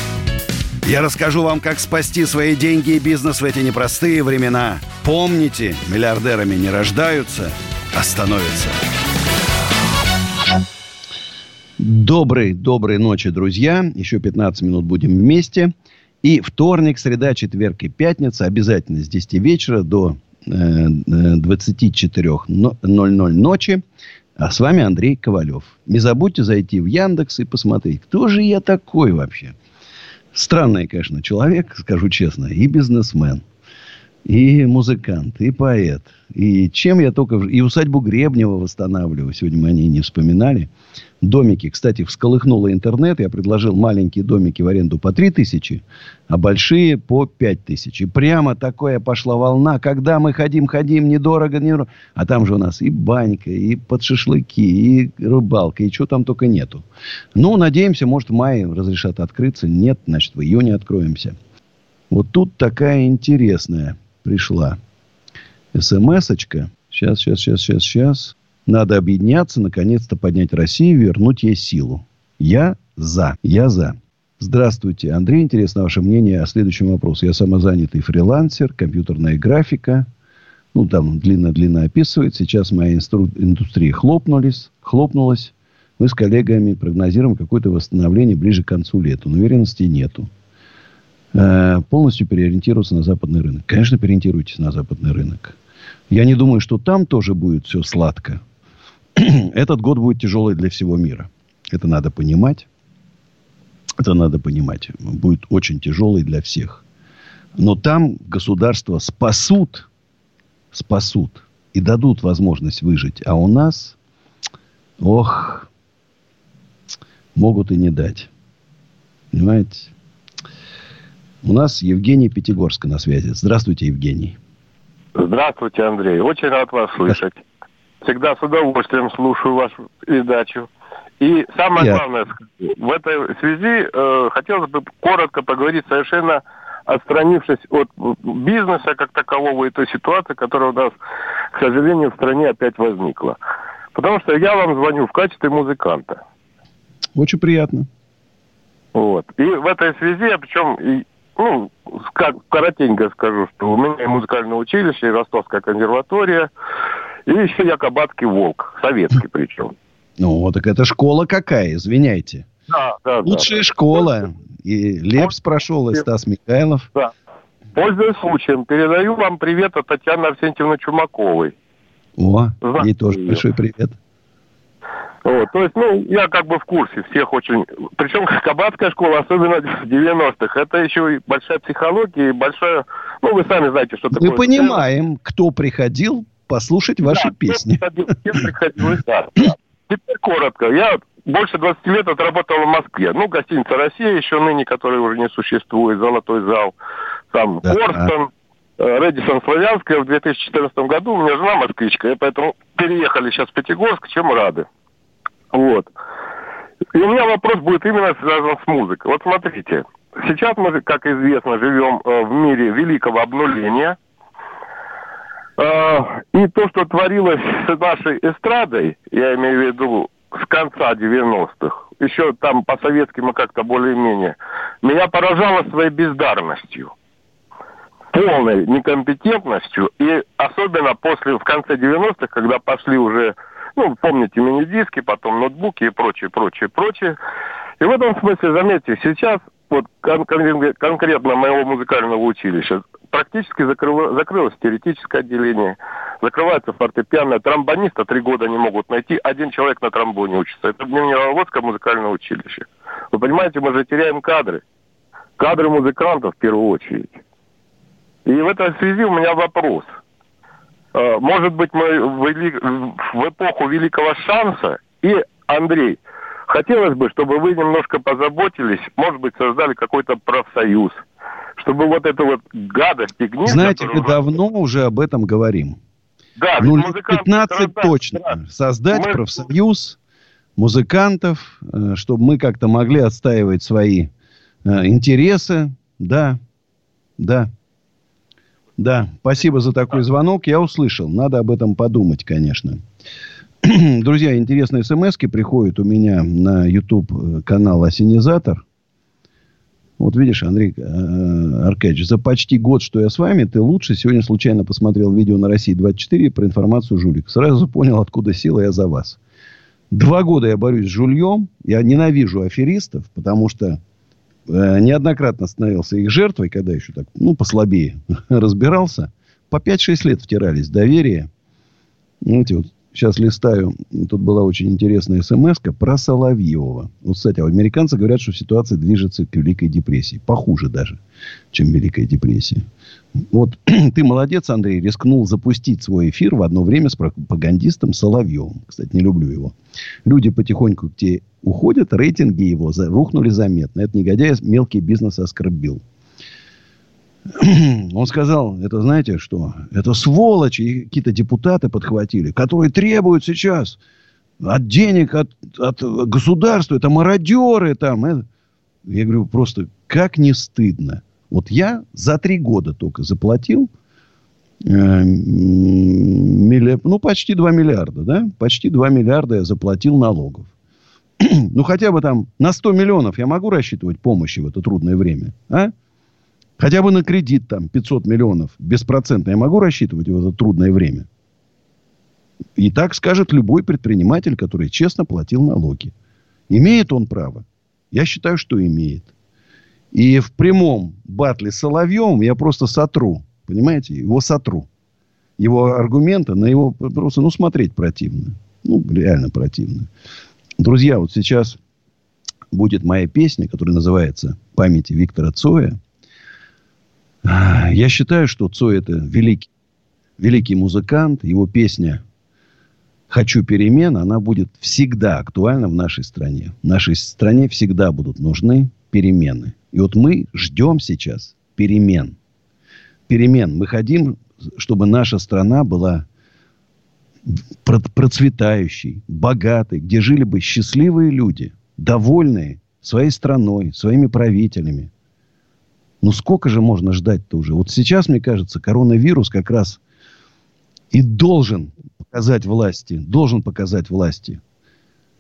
Я расскажу вам, как спасти свои деньги и бизнес в эти непростые времена. Помните, миллиардерами не рождаются, а становятся. Доброй, доброй ночи, друзья. Еще 15 минут будем вместе. И вторник, среда, четверг и пятница обязательно с 10 вечера до 24.00 ночи. А с вами Андрей Ковалев. Не забудьте зайти в Яндекс и посмотреть, кто же я такой вообще. Странный, конечно, человек, скажу честно, и бизнесмен, и музыкант, и поэт. И чем я только... И усадьбу Гребнева восстанавливаю. Сегодня мы о ней не вспоминали. Домики, кстати, всколыхнуло интернет. Я предложил маленькие домики в аренду по 3 тысячи, а большие по 5 тысяч. И прямо такая пошла волна. Когда мы ходим-ходим, недорого, недорого. А там же у нас и банька, и под шашлыки, и рыбалка, и чего там только нету. Ну, надеемся, может, в мае разрешат открыться. Нет, значит, в июне откроемся. Вот тут такая интересная пришла смс-очка. Сейчас, сейчас, сейчас, сейчас, сейчас. Надо объединяться, наконец-то поднять Россию, вернуть ей силу. Я за. Я за. Здравствуйте, Андрей. Интересно ваше мнение о следующем вопросе. Я самозанятый фрилансер, компьютерная графика. Ну, там длинно-длинно описывает. Сейчас моя инстру... индустрия хлопнулись, хлопнулась. Мы с коллегами прогнозируем какое-то восстановление ближе к концу лета. Но уверенности нету. Э, полностью переориентироваться на западный рынок. Конечно, переориентируйтесь на западный рынок. Я не думаю, что там тоже будет все сладко. [clears throat] Этот год будет тяжелый для всего мира. Это надо понимать. Это надо понимать. Будет очень тяжелый для всех. Но там государства спасут, спасут и дадут возможность выжить. А у нас, ох, могут и не дать. Понимаете? У нас Евгений Пятигорска на связи. Здравствуйте, Евгений. Здравствуйте, Андрей. Очень рад вас слышать. Всегда с удовольствием слушаю вашу передачу. И самое Я... главное, в этой связи э, хотелось бы коротко поговорить совершенно отстранившись от бизнеса как такового и той ситуации, которая у нас, к сожалению, в стране опять возникла. Потому что я вам звоню в качестве музыканта. Очень приятно. Вот. И в этой связи, причем ну, как, коротенько скажу, что у меня и музыкальное училище, и Ростовская консерватория, и еще Якобатский волк, советский причем. [laughs] Ну, так это школа какая, извиняйте. Да, да, Лучшая да. школа. И Лепс прошел, и Стас Михайлов. Да. Пользуясь случаем, передаю вам привет от Татьяны Арсентьевны Чумаковой. О, Знаете ей тоже ее. большой привет. Вот, то есть, ну, я как бы в курсе всех очень... Причем [laughs] кабацкая школа, особенно [laughs] в 90-х, это еще и большая психология, и большая... Ну, вы сами знаете, что такое... Мы понимаем, кто приходил послушать ваши да, песни. Кто [laughs] приходил, да, да. Теперь коротко. Я больше 20 лет отработал в Москве. Ну, гостиница «Россия» еще ныне, которая уже не существует, «Золотой зал», там да, Корстон, а. Редисон Славянская в 2014 году. У меня жена москвичка, и поэтому переехали сейчас в Пятигорск, чем рады. Вот. И у меня вопрос будет именно связан с музыкой. Вот смотрите, сейчас мы, как известно, живем э, в мире великого обнуления. Э, и то, что творилось с нашей эстрадой, я имею в виду с конца 90-х, еще там по-советски мы как-то более-менее, меня поражало своей бездарностью полной некомпетентностью, и особенно после, в конце 90-х, когда пошли уже, ну, помните, мини-диски, потом ноутбуки и прочее, прочее, прочее. И в этом смысле, заметьте, сейчас вот кон- кон- конкретно моего музыкального училища практически закрыло, закрылось теоретическое отделение, закрывается фортепиано, тромбониста три года не могут найти, один человек на тромбоне учится. Это Нижегородское музыкальное училище. Вы понимаете, мы же теряем кадры. Кадры музыкантов в первую очередь. И в этой связи у меня вопрос. Э, может быть, мы в эпоху великого шанса и, Андрей, хотелось бы, чтобы вы немножко позаботились, может быть, создали какой-то профсоюз, чтобы вот эту вот гадость и гниль... Знаете, мы давно уже об этом говорим. Да, ну, 15 точно. Да. Создать мы... профсоюз музыкантов, э, чтобы мы как-то могли отстаивать свои э, интересы. Да, да. Да, спасибо за такой звонок. Я услышал. Надо об этом подумать, конечно. [clears throat] Друзья, интересные смс приходят у меня на YouTube э, канал Осенизатор. Вот видишь, Андрей э, Аркадьевич, за почти год, что я с вами, ты лучше. Сегодня случайно посмотрел видео на России 24 про информацию жулик. Сразу понял, откуда сила я за вас. Два года я борюсь с жульем. Я ненавижу аферистов, потому что неоднократно становился их жертвой, когда еще так, ну, послабее [laughs] разбирался. По 5-6 лет втирались доверие. Знаете, вот Сейчас листаю. Тут была очень интересная смс про Соловьева. Вот, кстати, американцы говорят, что ситуация движется к Великой депрессии. Похуже даже, чем Великая депрессия. Вот [clears throat] ты молодец, Андрей, рискнул запустить свой эфир в одно время с пропагандистом Соловьевым. Кстати, не люблю его. Люди потихоньку к тебе уходят, рейтинги его рухнули заметно. Этот негодяй мелкий бизнес оскорбил. [clears throat] Он сказал, это знаете что? Это сволочи, какие-то депутаты подхватили, которые требуют сейчас от денег, от, от государства, это мародеры там. Это. Я говорю, просто как не стыдно. Вот я за три года только заплатил э, милли... ну, почти 2 миллиарда, да? Почти 2 миллиарда я заплатил налогов. [clears throat] ну, хотя бы там на 100 миллионов я могу рассчитывать помощи в это трудное время, а? Хотя бы на кредит там 500 миллионов беспроцентно я могу рассчитывать в это трудное время? И так скажет любой предприниматель, который честно платил налоги. Имеет он право? Я считаю, что имеет. И в прямом батле с Соловьем я просто сотру. Понимаете? Его сотру. Его аргументы на его просто, ну, смотреть противно. Ну, реально противно. Друзья, вот сейчас будет моя песня, которая называется «Памяти Виктора Цоя». Я считаю, что Цой это великий, великий музыкант. Его песня «Хочу перемен», она будет всегда актуальна в нашей стране. В нашей стране всегда будут нужны перемены. И вот мы ждем сейчас перемен. Перемен. Мы хотим, чтобы наша страна была процветающей, богатой, где жили бы счастливые люди, довольные своей страной, своими правителями – ну, сколько же можно ждать-то уже? Вот сейчас, мне кажется, коронавирус как раз и должен показать власти, должен показать власти,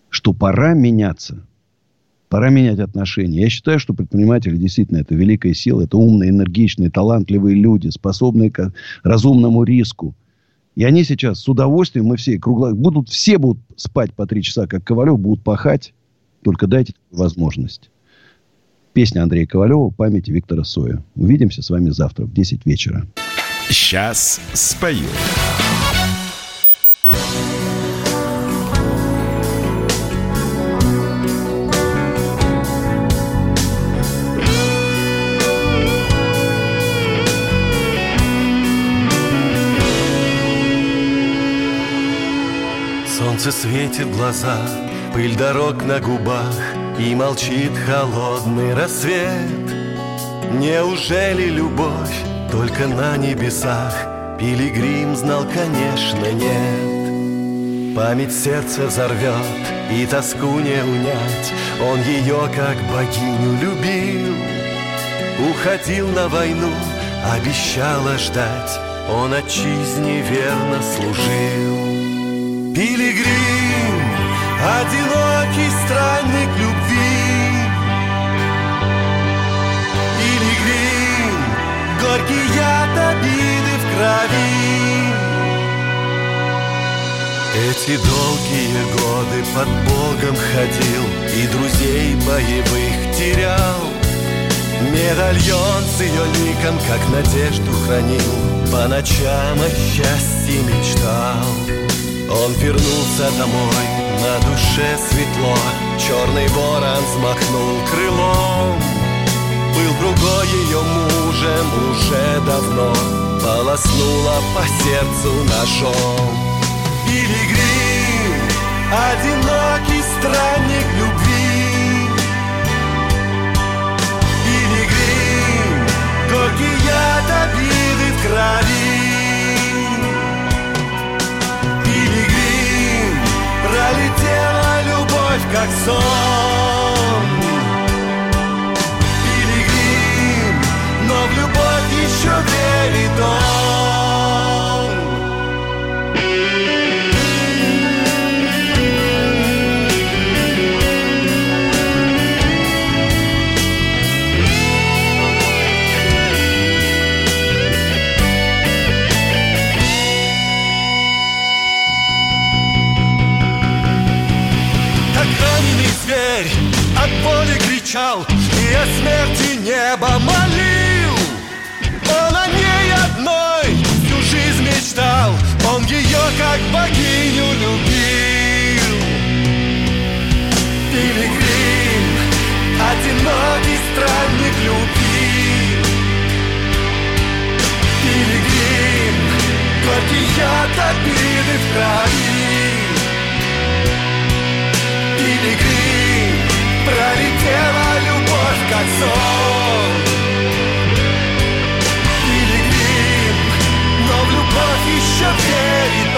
что пора меняться. Пора менять отношения. Я считаю, что предприниматели действительно это великая сила. Это умные, энергичные, талантливые люди, способные к разумному риску. И они сейчас с удовольствием, мы все кругло, будут, все будут спать по три часа, как Ковалев, будут пахать. Только дайте возможность. Песня Андрея Ковалева «Память Виктора Соя». Увидимся с вами завтра в 10 вечера. Сейчас спою. Солнце светит глаза, пыль дорог на губах — и молчит холодный рассвет. Неужели любовь только на небесах? Пилигрим знал, конечно, нет. Память сердце взорвет и тоску не унять. Он ее как богиню любил. Уходил на войну, обещала ждать. Он отчизне верно служил Пилигрим, одинокий странник любви. Пилигрим, горький яд обиды в крови. Эти долгие годы под Богом ходил И друзей боевых терял. Медальон с ее ликом, как надежду хранил По ночам о счастье мечтал Он вернулся домой, на душе светло. Черный ворон взмахнул крылом. Был другой ее мужем уже давно. Полоснула по сердцу ножом. Пилигрим, одинокий странник любви. Пилигрим, горький яд обиды в крови пролетела любовь как сон. Пилигрим, но в любовь еще верит он боли кричал И о смерти небо молил. Он о ней одной всю жизнь мечтал Он ее как богиню любил. Пилигрим, одинокий странник любви Пилигрим, горький яд обиды в крови пролетела любовь как сон Пилигрим, но в любовь еще верит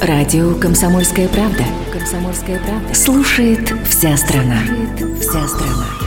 Радио «Комсомольская правда». «Комсомольская правда». Слушает вся страна. Слушает вся страна.